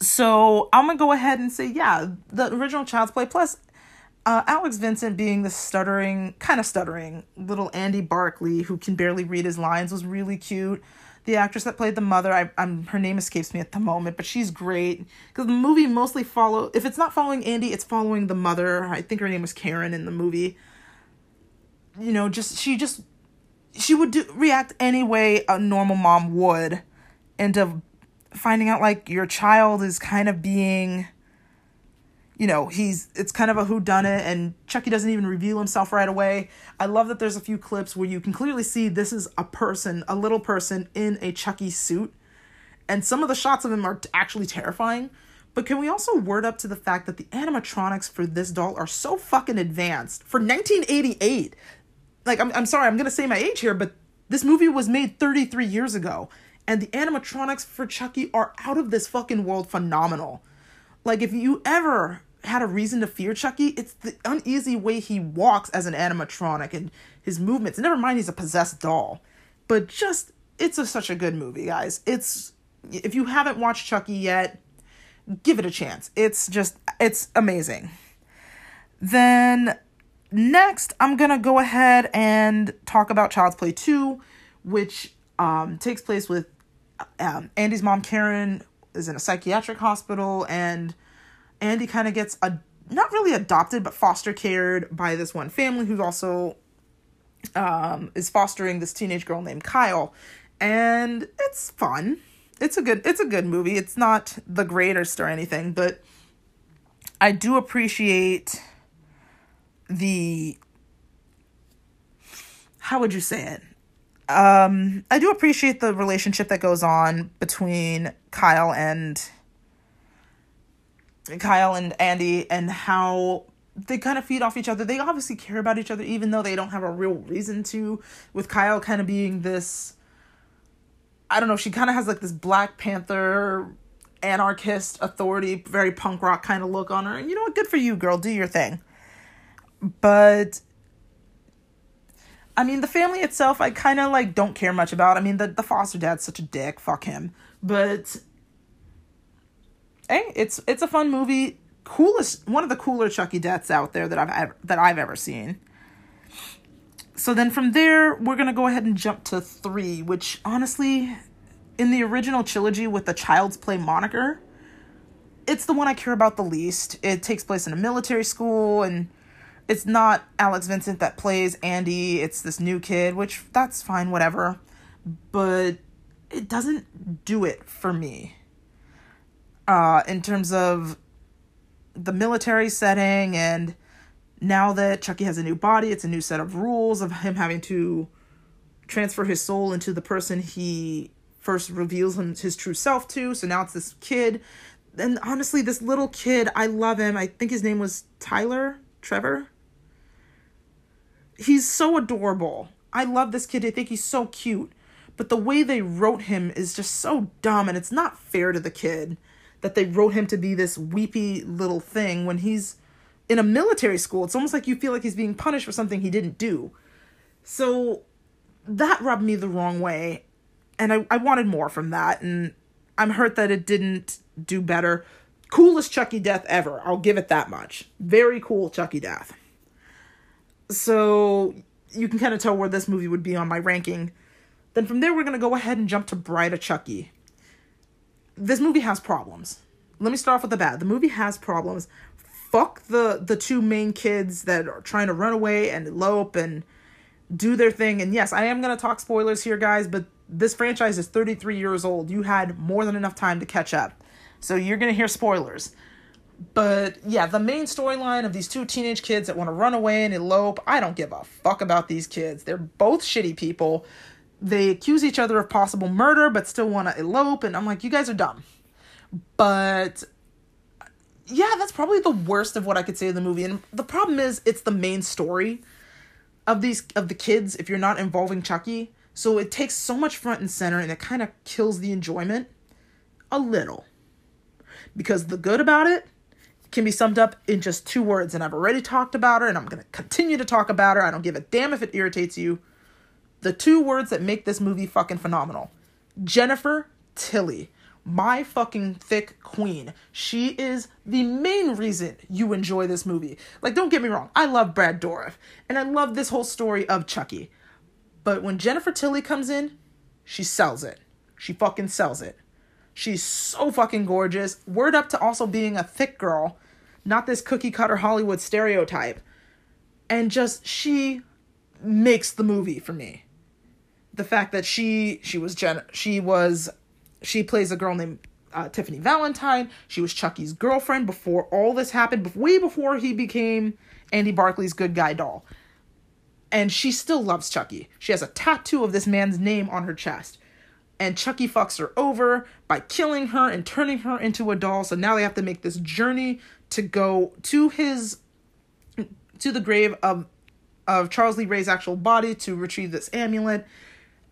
So I'm gonna go ahead and say, yeah, the original Child's Play plus uh, Alex Vincent being the stuttering, kind of stuttering little Andy Barclay who can barely read his lines was really cute. The actress that played the mother, I, I'm her name escapes me at the moment, but she's great because the movie mostly follow. If it's not following Andy, it's following the mother. I think her name was Karen in the movie. You know, just she just she would do, react any way a normal mom would into finding out like your child is kind of being you know he's it's kind of a who done it and chucky doesn't even reveal himself right away. I love that there's a few clips where you can clearly see this is a person a little person in a chucky suit. And some of the shots of him are actually terrifying. But can we also word up to the fact that the animatronics for this doll are so fucking advanced? For 1988 like I'm I'm sorry, I'm gonna say my age here, but this movie was made 33 years ago, and the animatronics for Chucky are out of this fucking world phenomenal. Like if you ever had a reason to fear Chucky, it's the uneasy way he walks as an animatronic and his movements. Never mind he's a possessed doll. But just it's a, such a good movie, guys. It's if you haven't watched Chucky yet, give it a chance. It's just it's amazing. Then next, I'm going to go ahead and talk about Child's Play 2, which um, takes place with um, Andy's mom, Karen, is in a psychiatric hospital, and Andy kind of gets a not really adopted, but foster cared by this one family who's also um, is fostering this teenage girl named Kyle, and it's fun. It's a good it's a good movie. It's not the greatest or anything, but I do appreciate the how would you say it? um, I do appreciate the relationship that goes on between Kyle and Kyle and Andy and how they kind of feed off each other. They obviously care about each other, even though they don't have a real reason to. With Kyle kind of being this, I don't know, she kind of has like this Black Panther anarchist authority, very punk rock kind of look on her. And you know what? Good for you, girl. Do your thing. But I mean, the family itself, I kind of like don't care much about. I mean, the the foster dad's such a dick. Fuck him. But hey, it's it's a fun movie. Coolest, one of the cooler Chucky deaths out there that I've ever, that I've ever seen. So then from there, we're gonna go ahead and jump to three, which honestly, in the original trilogy with the Child's Play moniker, it's the one I care about the least. It takes place in a military school and it's not Alex Vincent that plays Andy, it's this new kid, which that's fine, whatever. But it doesn't do it for me. Uh, in terms of the military setting, and now that Chucky has a new body, it's a new set of rules of him having to transfer his soul into the person he first reveals him his true self to. So now it's this kid. And honestly, this little kid, I love him. I think his name was Tyler, Trevor he's so adorable. I love this kid. I think he's so cute. But the way they wrote him is just so dumb and it's not fair to the kid that they wrote him to be this weepy little thing when he's in a military school. It's almost like you feel like he's being punished for something he didn't do. So that rubbed me the wrong way. And I, I wanted more from that. And I'm hurt that it didn't do better. Coolest Chucky death ever. I'll give it that much. Very cool Chucky death. So you can kind of tell where this movie would be on my ranking. Then from there, we're going to go ahead and jump to Bride of Chucky. This movie has problems. Let me start off with the bad. The movie has problems. Fuck the the two main kids that are trying to run away and elope and do their thing. And yes, I am going to talk spoilers here, guys, but this franchise is 33 years old. You had more than enough time to catch up. So you're going to hear spoilers. But yeah, the main storyline of these two teenage kids that want to run away and elope, I don't give a fuck about these kids. They're both shitty people. They accuse each other of possible murder, but still want to elope, and I'm like, you guys are dumb. But yeah, that's probably the worst of what I could say of the movie. And the problem is, it's the main story of these of the kids. If you're not involving Chucky, so it takes so much front and center, and it kind of kills the enjoyment a little. Because the good about it can be summed up in just two words, and I've already talked about her, and I'm going to continue to talk about her. I don't give a damn if it irritates you. The two words that make this movie fucking phenomenal Jennifer Tilly, my fucking thick queen. She is the main reason you enjoy this movie. Like, don't get me wrong, I love Brad Dourif, and I love this whole story of Chucky. But when Jennifer Tilly comes in, she sells it. She fucking sells it. She's so fucking gorgeous. Word up to also being a thick girl, not this cookie cutter Hollywood stereotype. And just she makes the movie for me. The fact that she she was Jen she was she plays a girl named uh, Tiffany Valentine. She was Chucky's girlfriend before all this happened, way before he became Andy Barclay's good guy doll. And she still loves Chucky. She has a tattoo of this man's name on her chest and Chucky fucks her over by killing her and turning her into a doll. So now they have to make this journey to go to his to the grave of of Charles Lee Ray's actual body to retrieve this amulet.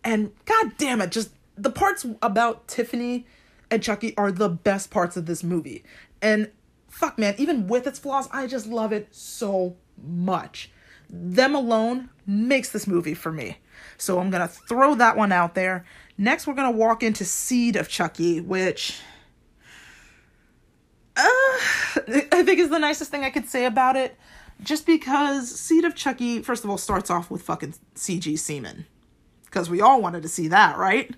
And god damn it, just the parts about Tiffany and Chucky are the best parts of this movie. And fuck man, even with its flaws, I just love it so much. Them alone makes this movie for me. So I'm going to throw that one out there. Next, we're going to walk into Seed of Chucky, which uh, I think is the nicest thing I could say about it. Just because Seed of Chucky, first of all, starts off with fucking CG semen. Because we all wanted to see that, right?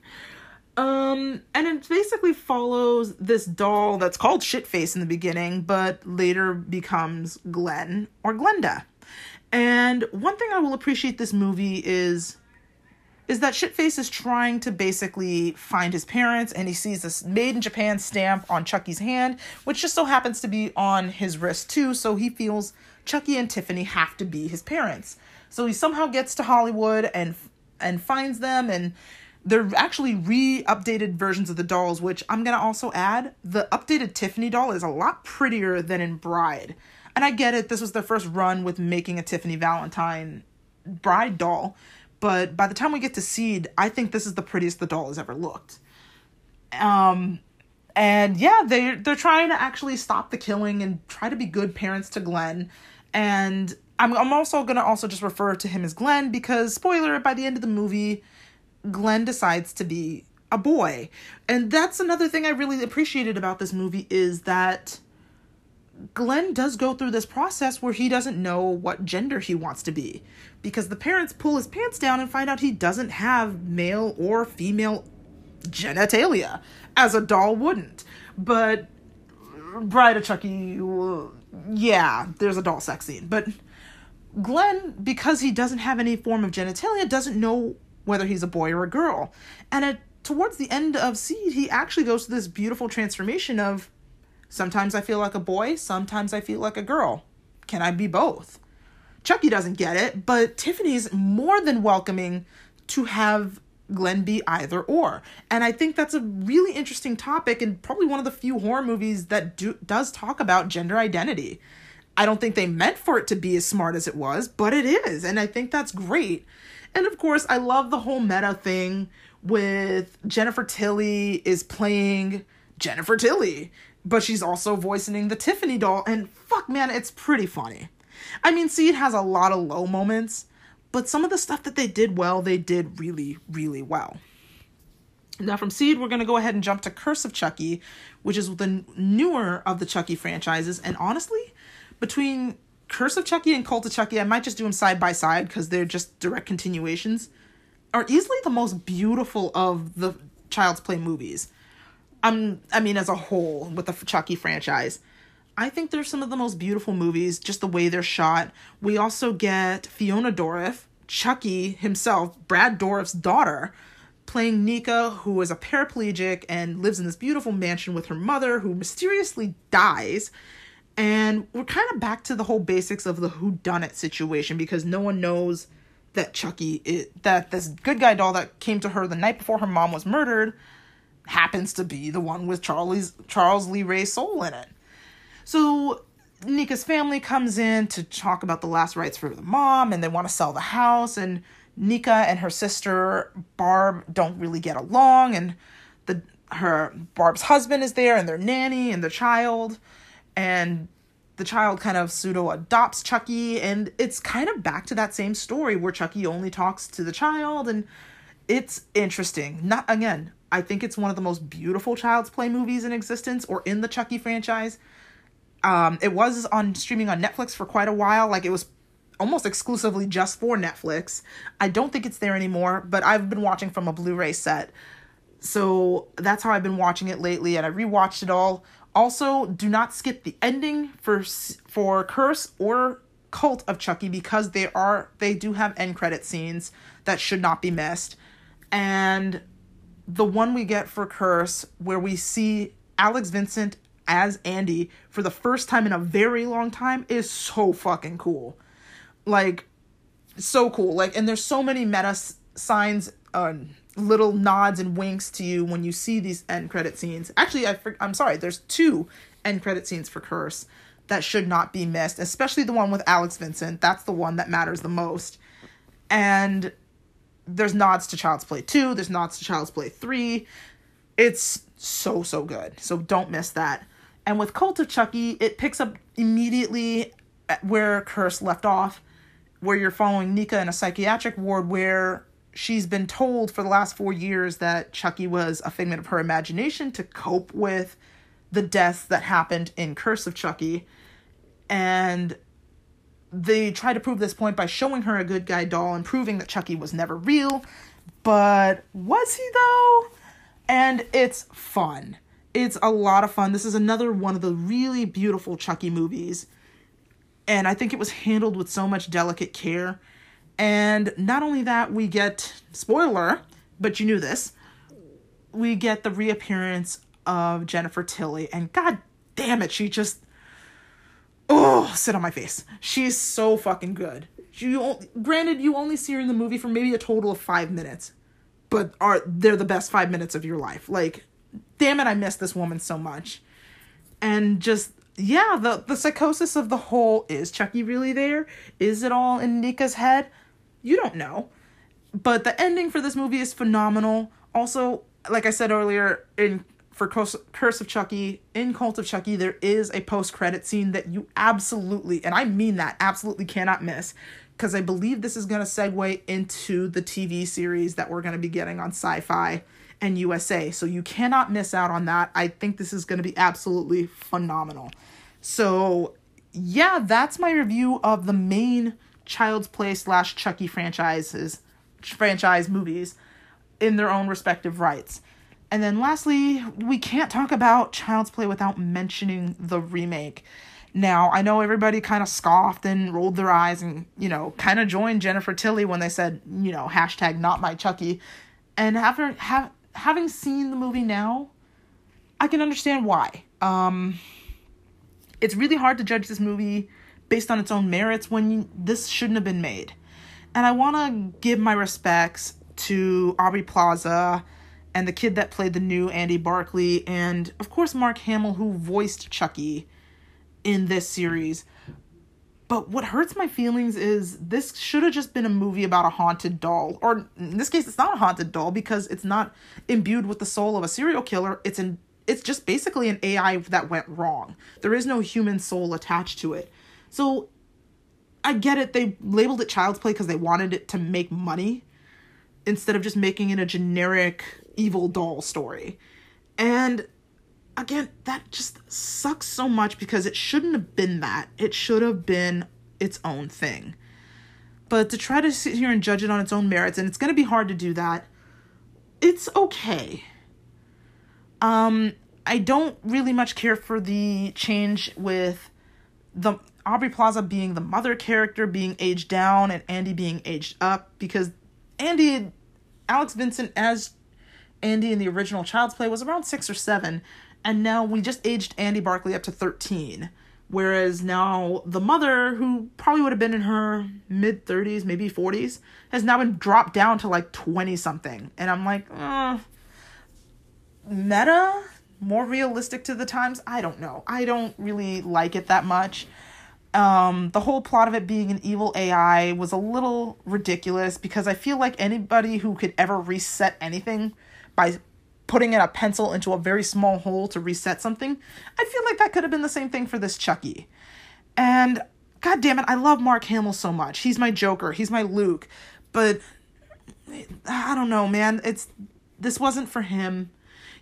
Um, and it basically follows this doll that's called Shitface in the beginning, but later becomes Glen or Glenda. And one thing I will appreciate this movie is is that Shitface is trying to basically find his parents and he sees this made in Japan stamp on Chucky's hand, which just so happens to be on his wrist too, so he feels Chucky and Tiffany have to be his parents. So he somehow gets to Hollywood and and finds them and they're actually re-updated versions of the dolls which i'm to also add the updated tiffany doll is a lot prettier than in bride and i get it this was their first run with making a tiffany valentine bride doll but by the time we get to seed i think this is the prettiest the doll has ever looked. Um and yeah they they're trying to actually stop the killing and try to be good parents to glen. And i'm, I'm also to also just refer to him as glen because spoiler by the end of the movie Glen decides to be a boy. And that's another thing I really appreciated about this movie is that Glenn does go through this process where he doesn't know what gender he wants to be because the parents pull his pants down and find out he doesn't have male or female genitalia as a doll wouldn't. But Bride of Chucky, yeah, there's a doll sex scene. But Glen, because he doesn't have any form of genitalia, doesn't know whether he's a boy or a girl. And at, towards the end of Seed, he actually goes through this beautiful transformation of sometimes I feel like a boy, sometimes I feel like a girl. Can I be both? Chucky doesn't get it, but Tiffany's more than welcoming to have Glen be either or. And I think that's a really interesting topic and probably one of the few horror movies that do, does talk about gender identity. I don't think they meant for it to be as smart as it was, but it is. And I think that's great. And of course, I love the whole meta thing with Jennifer Tilly is playing Jennifer Tilly, but she's also voicing the Tiffany doll. And fuck, man, it's pretty funny. I mean, Seed has a lot of low moments, but some of the stuff that they did well, they did really, really well. Now, from Seed, we're going to go ahead and jump to Curse of Chucky, which is the newer of the Chucky franchises. And honestly, between Curse of Chucky and Cult of Chucky, I might just do them side by side because they're just direct continuations, are easily the most beautiful of the Child's Play movies. Um, I mean, as a whole, with the Chucky franchise. I think they're some of the most beautiful movies, just the way they're shot. We also get Fiona Dourif, Chucky himself, Brad Dourif's daughter, playing Nica, who is a paraplegic and lives in this beautiful mansion with her mother, who mysteriously dies and we're kind of back to the whole basics of the who done it situation because no one knows that Chucky that this good guy doll that came to her the night before her mom was murdered happens to be the one with Charlie's Charles Lee Ray's soul in it. So Nica's family comes in to talk about the last rites for the mom and they want to sell the house and Nica and her sister Barb don't really get along and the her Barb's husband is there and their nanny and the child and the child kind of pseudo adopts Chucky, and it's kind of back to that same story where Chucky only talks to the child, and it's interesting. Not again, I think it's one of the most beautiful child's play movies in existence or in the Chucky franchise. Um, it was on streaming on Netflix for quite a while, like it was almost exclusively just for Netflix. I don't think it's there anymore, but I've been watching from a Blu-ray set. So that's how I've been watching it lately, and I rewatched it all also, do not skip the ending for for Curse or Cult of Chucky because they are they do have end credit scenes that should not be missed. And the one we get for Curse where we see Alex Vincent as Andy for the first time in a very long time is so fucking cool. Like so cool. Like and there's so many meta signs uh, little nods and winks to you when you see these end credit scenes. Actually, I I'm sorry, there's two end credit scenes for Curse that should not be missed, especially the one with Alex Vincent. That's the one that matters the most. And there's nods to Child's Play 2, there's nods to Child's Play 3. It's so so good. So don't miss that. And with Cult of Chucky, it picks up immediately where Curse left off, where you're following Nica in a psychiatric ward where she's been told for the last four years that Chucky was a figment of her imagination to cope with the deaths that happened in Curse of Chucky. And they try to prove this point by showing her a good guy doll and proving that Chucky was never real. But was he though? And it's fun. It's a lot of fun. This is another one of the really beautiful Chucky movies. And I think it was handled with so much delicate care and not only that, we get spoiler, but you knew this. We get the reappearance of Jennifer Tilly, and god damn it, she just oh, sit on my face. She's so fucking good. you granted you only see her in the movie for maybe a total of five minutes, but are they're the best five minutes of your life. Like, damn it, I miss this woman so much, and just yeah, the the psychosis of the whole is Chucky really there? Is it all in Nica's head? You don't know, but the ending for this movie is phenomenal. Also, like I said earlier, in for Curse of Chucky, in Cult of Chucky, there is a post credit scene that you absolutely, and I mean that, absolutely cannot miss. Because I believe this is going to segue into the TV series that we're going to be getting on sci fi and USA. So you cannot miss out on that. I think this is going to be absolutely phenomenal. So, yeah, that's my review of the main Child's Play slash Chucky franchises, franchise movies in their own respective rights. And then lastly, we can't talk about Child's Play without mentioning the remake. Now, I know everybody kind of scoffed and rolled their eyes and, you know, kind of joined Jennifer Tilly when they said, you know, hashtag not my Chucky. And after have, having seen the movie now, I can understand why. Um, it's really hard to judge this movie based on its own merits when you, this shouldn't have been made. And I want to give my respects to Aubrey Plaza and the kid that played the new Andy Barclay, and of course Mark Hamill, who voiced Chucky in this series. But what hurts my feelings is this should have just been a movie about a haunted doll. Or in this case, it's not a haunted doll because it's not imbued with the soul of a serial killer. It's in it's just basically an AI that went wrong. There is no human soul attached to it. So I get it. They labeled it child's play because they wanted it to make money instead of just making it a generic evil doll story. And again, that just sucks so much because it shouldn't have been that. It should have been its own thing. But to try to sit here and judge it on its own merits, and it's going to be hard to do that, it's okay. Um, I don't really much care for the change with the Aubrey Plaza being the mother character being aged down and Andy being aged up because Andy Alex Vincent as Andy in the original Child's Play was around six or seven, and now we just aged Andy Barclay up to 13. Whereas now the mother, who probably would have been in her mid 30s, maybe 40s, has now been dropped down to like 20 something. And I'm like, uh, meta? More realistic to the times? I don't know. I don't really like it that much. Um, the whole plot of it being an evil AI was a little ridiculous because I feel like anybody who could ever reset anything by putting in a pencil into a very small hole to reset something. I feel like that could have been the same thing for this Chucky. And god damn it, I love Mark Hamill so much. He's my Joker, he's my Luke. But I don't know, man. It's this wasn't for him.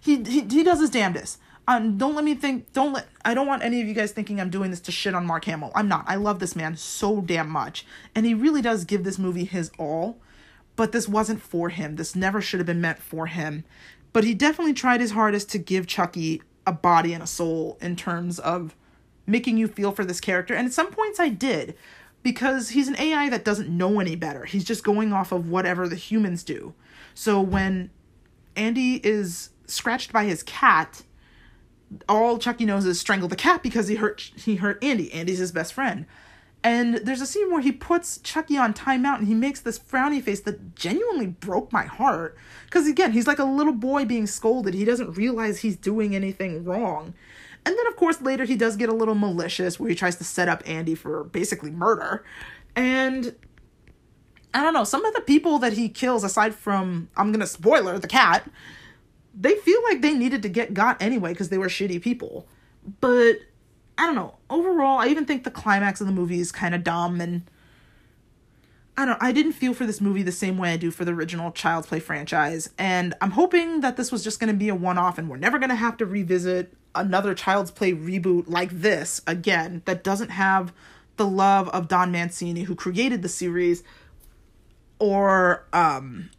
He he, he does his damnedest. Um, don't let me think. Don't let. I don't want any of you guys thinking I'm doing this to shit on Mark Hamill. I'm not. I love this man so damn much, and he really does give this movie his all but this wasn't for him. This never should have been meant for him. But he definitely tried his hardest to give Chucky a body and a soul in terms of making you feel for this character. And at some points I did because he's an AI that doesn't know any better. He's just going off of whatever the humans do. So when Andy is scratched by his cat, all Chucky knows is strangle the cat because he hurt he hurt Andy. Andy's his best friend. And there's a scene where he puts Chucky on timeout and he makes this frowny face that genuinely broke my heart. Because again, he's like a little boy being scolded. He doesn't realize he's doing anything wrong. And then, of course, later he does get a little malicious where he tries to set up Andy for basically murder. And I don't know, some of the people that he kills, aside from, I'm gonna spoiler, the cat, they feel like they needed to get got anyway because they were shitty people. But I don't know. Overall, I even think the climax of the movie is kind of dumb and I don't I didn't feel for this movie the same way I do for the original Child's Play franchise and I'm hoping that this was just going to be a one-off and we're never going to have to revisit another Child's Play reboot like this again that doesn't have the love of Don Mancini who created the series or um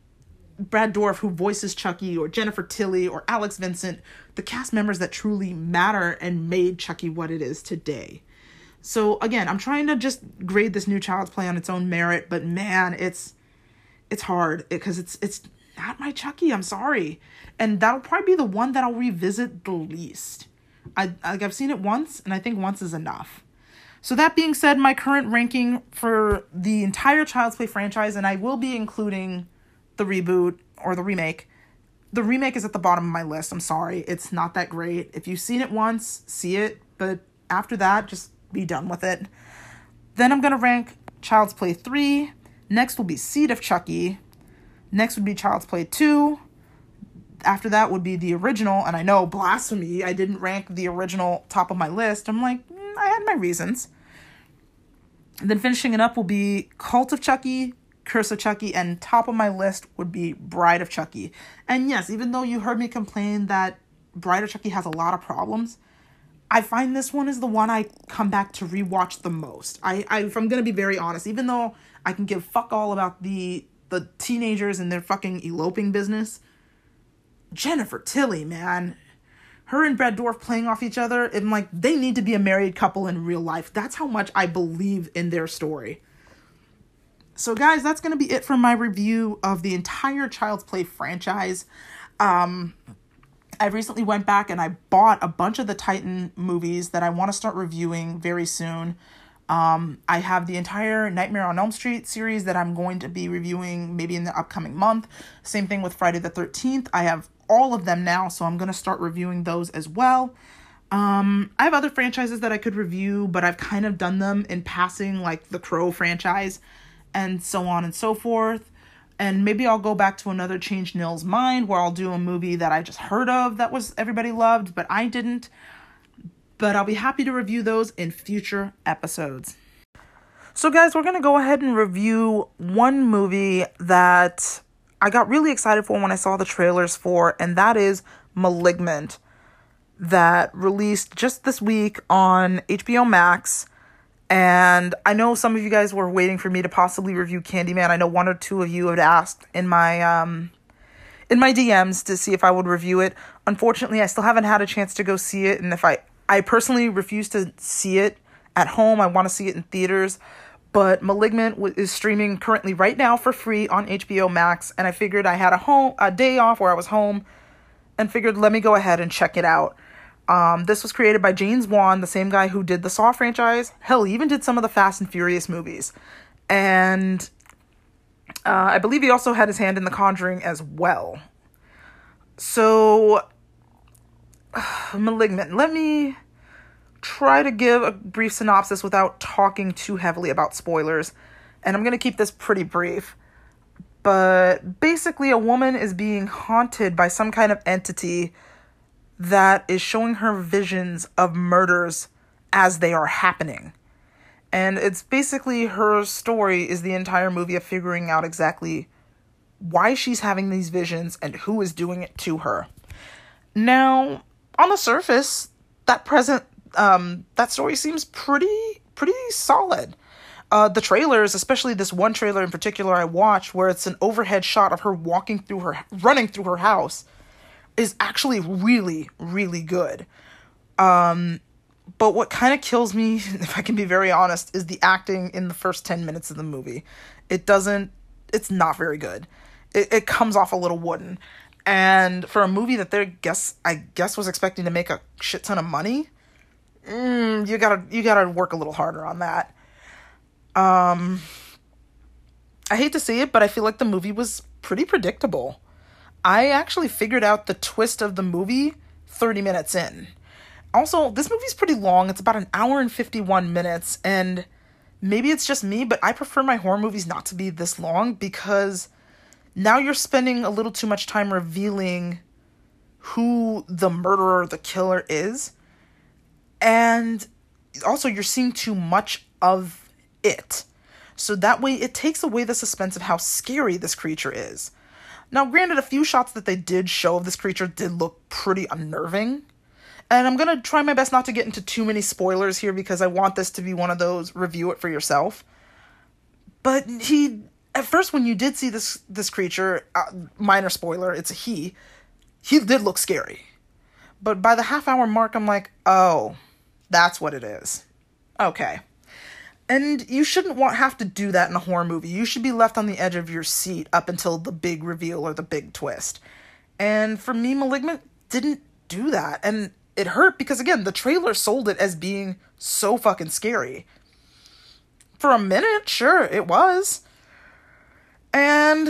Brad Dourif, who voices Chucky, or Jennifer Tilly, or Alex Vincent, the cast members that truly matter and made Chucky what it is today. So again, I'm trying to just grade this new Child's Play on its own merit, but man, it's it's hard because it's it's not my Chucky. I'm sorry, and that'll probably be the one that I'll revisit the least. I like I've seen it once, and I think once is enough. So, that being said, my current ranking for the entire Child's Play franchise, and I will be including the reboot or the remake. The remake is at the bottom of my list. I'm sorry. It's not that great. If you've seen it once, see it, but after that, just be done with it. Then I'm going to rank Child's Play 3. Next will be Seed of Chucky. Next would be Child's Play 2. After that would be the original, and I know blasphemy, I didn't rank the original top of my list. I'm like, mm, I had my reasons. And then finishing it up will be Cult of Chucky, Curse of Chucky, and top of my list would be Bride of Chucky. And yes, even though you heard me complain that Bride of Chucky has a lot of problems, I find this one is the one I come back to rewatch the most. I, I if I'm gonna be very honest, even though I can give fuck all about the the teenagers and their fucking eloping business, Jennifer Tilly, man, her and Brad Dourif playing off each other, and like they need to be a married couple in real life. That's how much I believe in their story. So, guys, that's gonna be it for my review of the entire Child's Play franchise. Um, I recently went back and I bought a bunch of the Titan movies that I want to start reviewing very soon. Um, I have the entire Nightmare on Elm Street series that I'm going to be reviewing maybe in the upcoming month. Same thing with Friday the 13th. I have all of them now, so I'm going to start reviewing those as well. Um, I have other franchises that I could review, but I've kind of done them in passing, like the Crow franchise and so on and so forth and maybe I'll go back to another Change Nils Mind where I'll do a movie that I just heard of that was everybody loved, but I didn't. But I'll be happy to review those in future episodes. So, guys, we're going to go ahead and review one movie that I got really excited for when I saw the trailers for, and that is Malignant, that released just this week on HBO Max. And I know some of you guys were waiting for me to possibly review Candyman. I know one or two of you had asked in my um in my DMs to see if I would review it. Unfortunately, I still haven't had a chance to go see it and if I I personally refuse to see it at home. I want to see it in theaters. But Malignant is streaming currently right now for free on HBO Max and I figured I had a home a day off where I was home and figured let me go ahead and check it out. Um, this was created by James Wan, the same guy who did the Saw franchise. Hell, he even did some of the Fast and Furious movies. And uh, I believe he also had his hand in The Conjuring as well. So, uh, Malignant. Let me try to give a brief synopsis without talking too heavily about spoilers. And I'm going to keep this pretty brief. But basically, a woman is being haunted by some kind of entity that is showing her visions of murders as they are happening. And it's basically her story is the entire movie of figuring out exactly why she's having these visions and who is doing it to her. Now, on the surface, that present um that story seems pretty pretty solid. Uh, the trailers, especially this one trailer in particular I watched, where it's an overhead shot of her walking through her, running through her house, is actually really, really good. Um, but what kind of kills me, if I can be very honest, is the acting in the first 10 minutes of the movie. It doesn't, it's not very good. It, it comes off a little wooden. And for a movie that they guess I guess was expecting to make a shit ton of money, mm, you gotta you gotta work a little harder on that. Um, I hate to say it, but I feel like the movie was pretty predictable. I actually figured out the twist of the movie 30 minutes in. Also, this movie's pretty long. It's about an hour and 51 minutes, and maybe it's just me, but I prefer my horror movies not to be this long because now you're spending a little too much time revealing who the murderer, the killer is. And also, you're seeing too much of it. So that way, it takes away the suspense of how scary this creature is. Now, granted, a few shots that they did show of this creature did look pretty unnerving. And I'm gonna try my best not to get into too many spoilers here because I want this to be one of those review it for yourself. But he, at first, when you did see this this creature, uh, minor spoiler, it's a he. He did look scary, but by the half hour mark, I'm like, oh, that's what it is. Okay. And you shouldn't want have to do that in a horror movie. You should be left on the edge of your seat up until the big reveal or the big twist. And for me, Malignant didn't do that. And it hurt because again, the trailer sold it as being so fucking scary. for a minute, sure, it was. And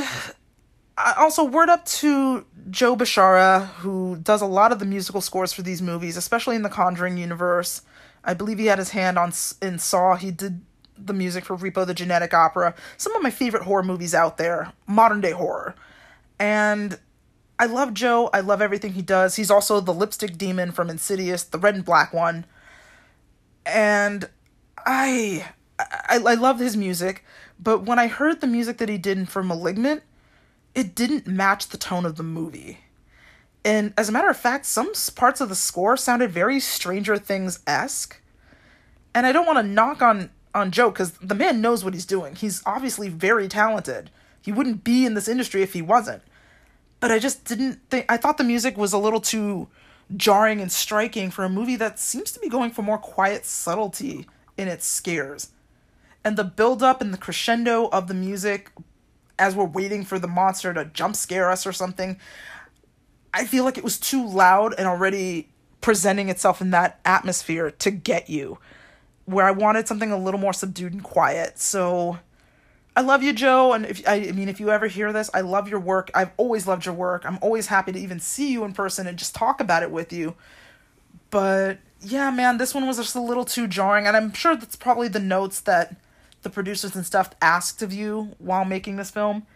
I also word up to Joe Bishara, who does a lot of the musical scores for these movies, especially in the Conjuring universe. I believe he had his hand on in Saw. He did the music for Repo the Genetic Opera. Some of my favorite horror movies out there, modern day horror. And I love Joe. I love everything he does. He's also the lipstick demon from Insidious, the red and black one. And I I, I love his music, but when I heard the music that he did for Malignant, it didn't match the tone of the movie. And as a matter of fact, some parts of the score sounded very Stranger Things esque. And I don't want to knock on on Joe because the man knows what he's doing. He's obviously very talented. He wouldn't be in this industry if he wasn't. But I just didn't think. I thought the music was a little too jarring and striking for a movie that seems to be going for more quiet subtlety in its scares. And the build up and the crescendo of the music as we're waiting for the monster to jump scare us or something, I feel like it was too loud and already presenting itself in that atmosphere to get you. Where I wanted something a little more subdued and quiet. So I love you, Joe, and if I, I mean if you ever hear this, I love your work. I've always loved your work. I'm always happy to even see you in person and just talk about it with you. But yeah, man, this one was just a little too jarring, and I'm sure that's probably the notes that the producers and stuff asked of you while making this film.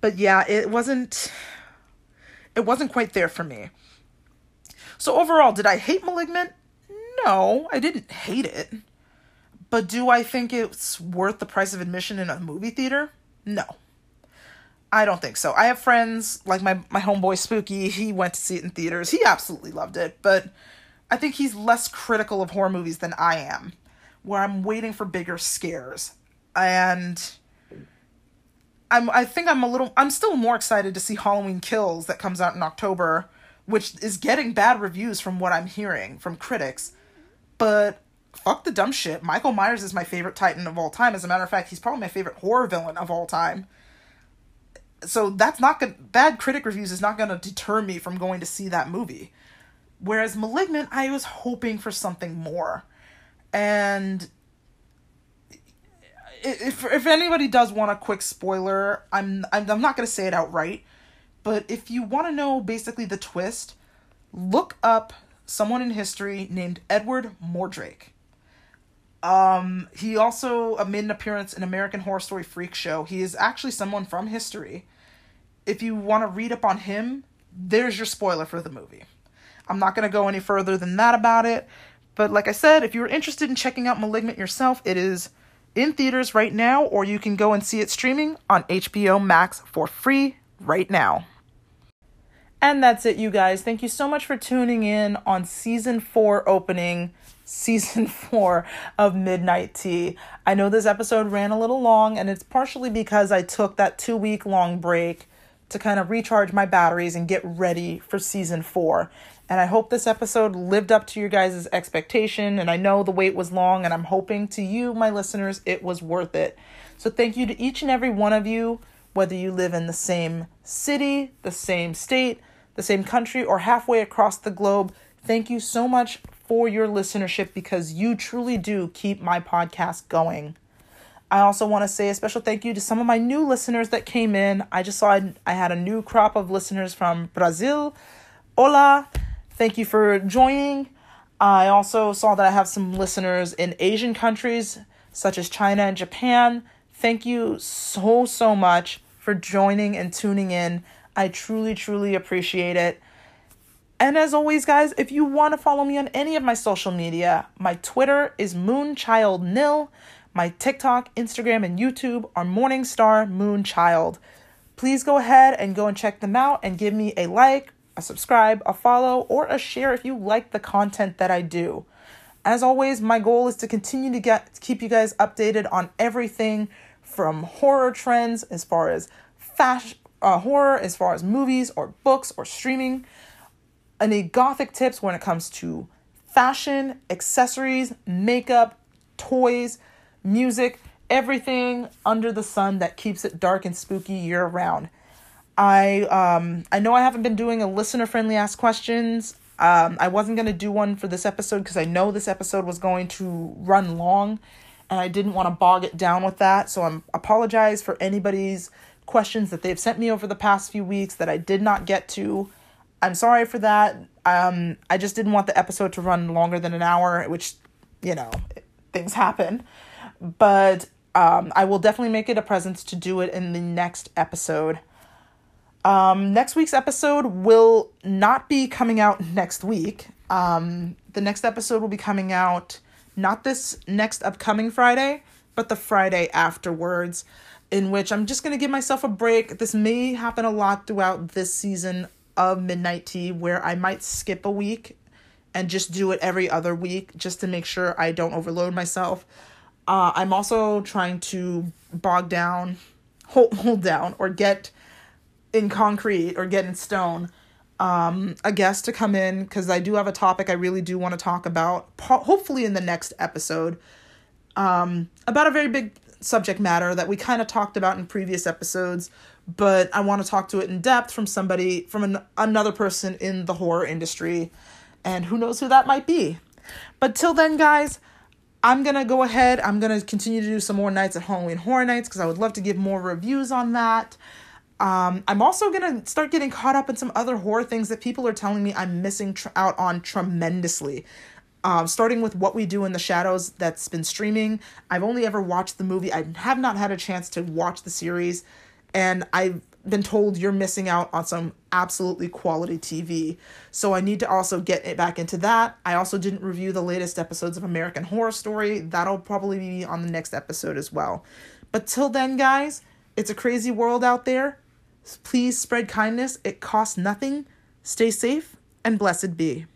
But yeah, it wasn't it wasn't quite there for me. So overall, did I hate Malignant? No, I didn't hate it. But do I think it's worth the price of admission in a movie theater? No. I don't think so. I have friends like my my homeboy Spooky, he went to see it in theaters. He absolutely loved it, but I think he's less critical of horror movies than I am where I'm waiting for bigger scares. And I'm I think I'm a little I'm still more excited to see Halloween Kills that comes out in October, which is getting bad reviews from what I'm hearing from critics. But fuck the dumb shit. Michael Myers is my favorite Titan of all time. As a matter of fact, he's probably my favorite horror villain of all time. So that's not good. Bad critic reviews is not going to deter me from going to see that movie. Whereas Malignant, I was hoping for something more and if if anybody does want a quick spoiler, I'm I'm, I'm not going to say it outright, but if you want to know basically the twist, look up someone in history named Edward Mordrake. Um, he also made an appearance in American Horror Story Freak Show. He is actually someone from history. If you want to read up on him, there's your spoiler for the movie. I'm not going to go any further than that about it. But like I said, if you're interested in checking out Malignant yourself, it is in theaters right now, or you can go and see it streaming on HBO Max for free right now. And that's it, you guys. Thank you so much for tuning in on season four opening, season four of Midnight Tea. I know this episode ran a little long, and it's partially because I took that two week long break to kind of recharge my batteries and get ready for season four. And I hope this episode lived up to your guys' expectation. And I know the wait was long, and I'm hoping to you, my listeners, it was worth it. So thank you to each and every one of you, whether you live in the same city, the same state, the same country, or halfway across the globe. Thank you so much for your listenership because you truly do keep my podcast going. I also want to say a special thank you to some of my new listeners that came in. I just saw I had a new crop of listeners from Brazil. Hola, Thank you for joining. I also saw that I have some listeners in Asian countries such as China and Japan. Thank you so, so much for joining and tuning in. I truly, truly appreciate it. And as always, guys, if you want to follow me on any of my social media, my Twitter is MoonchildNil. My TikTok, Instagram, and YouTube are Morningstar Moonchild. Please go ahead and go and check them out and give me a like a subscribe, a follow, or a share if you like the content that I do. As always, my goal is to continue to get keep you guys updated on everything from horror trends as far as fashion, uh, horror, as far as movies or books or streaming. Any gothic tips when it comes to fashion, accessories, makeup, toys, music, everything under the sun that keeps it dark and spooky year round. I um I know I haven't been doing a listener friendly ask questions. Um I wasn't going to do one for this episode cuz I know this episode was going to run long and I didn't want to bog it down with that. So I'm apologize for anybody's questions that they've sent me over the past few weeks that I did not get to. I'm sorry for that. Um, I just didn't want the episode to run longer than an hour, which, you know, things happen. But um, I will definitely make it a presence to do it in the next episode. Um, next week's episode will not be coming out next week. Um, the next episode will be coming out not this next upcoming Friday, but the Friday afterwards, in which I'm just going to give myself a break. This may happen a lot throughout this season of Midnight Tea where I might skip a week and just do it every other week just to make sure I don't overload myself. Uh, I'm also trying to bog down, hold, hold down, or get in concrete or get in stone um, a guest to come in because I do have a topic I really do want to talk about, po- hopefully in the next episode, um, about a very big subject matter that we kind of talked about in previous episodes, but I want to talk to it in depth from somebody, from an, another person in the horror industry, and who knows who that might be. But till then, guys, I'm gonna go ahead. I'm gonna continue to do some more nights at Halloween Horror Nights because I would love to give more reviews on that. Um, I'm also gonna start getting caught up in some other horror things that people are telling me I'm missing tr- out on tremendously. Um, starting with What We Do in the Shadows, that's been streaming. I've only ever watched the movie. I have not had a chance to watch the series, and I've been told you're missing out on some absolutely quality TV. So I need to also get it back into that. I also didn't review the latest episodes of American Horror Story. That'll probably be on the next episode as well. But till then, guys, it's a crazy world out there. Please spread kindness. It costs nothing. Stay safe and blessed be.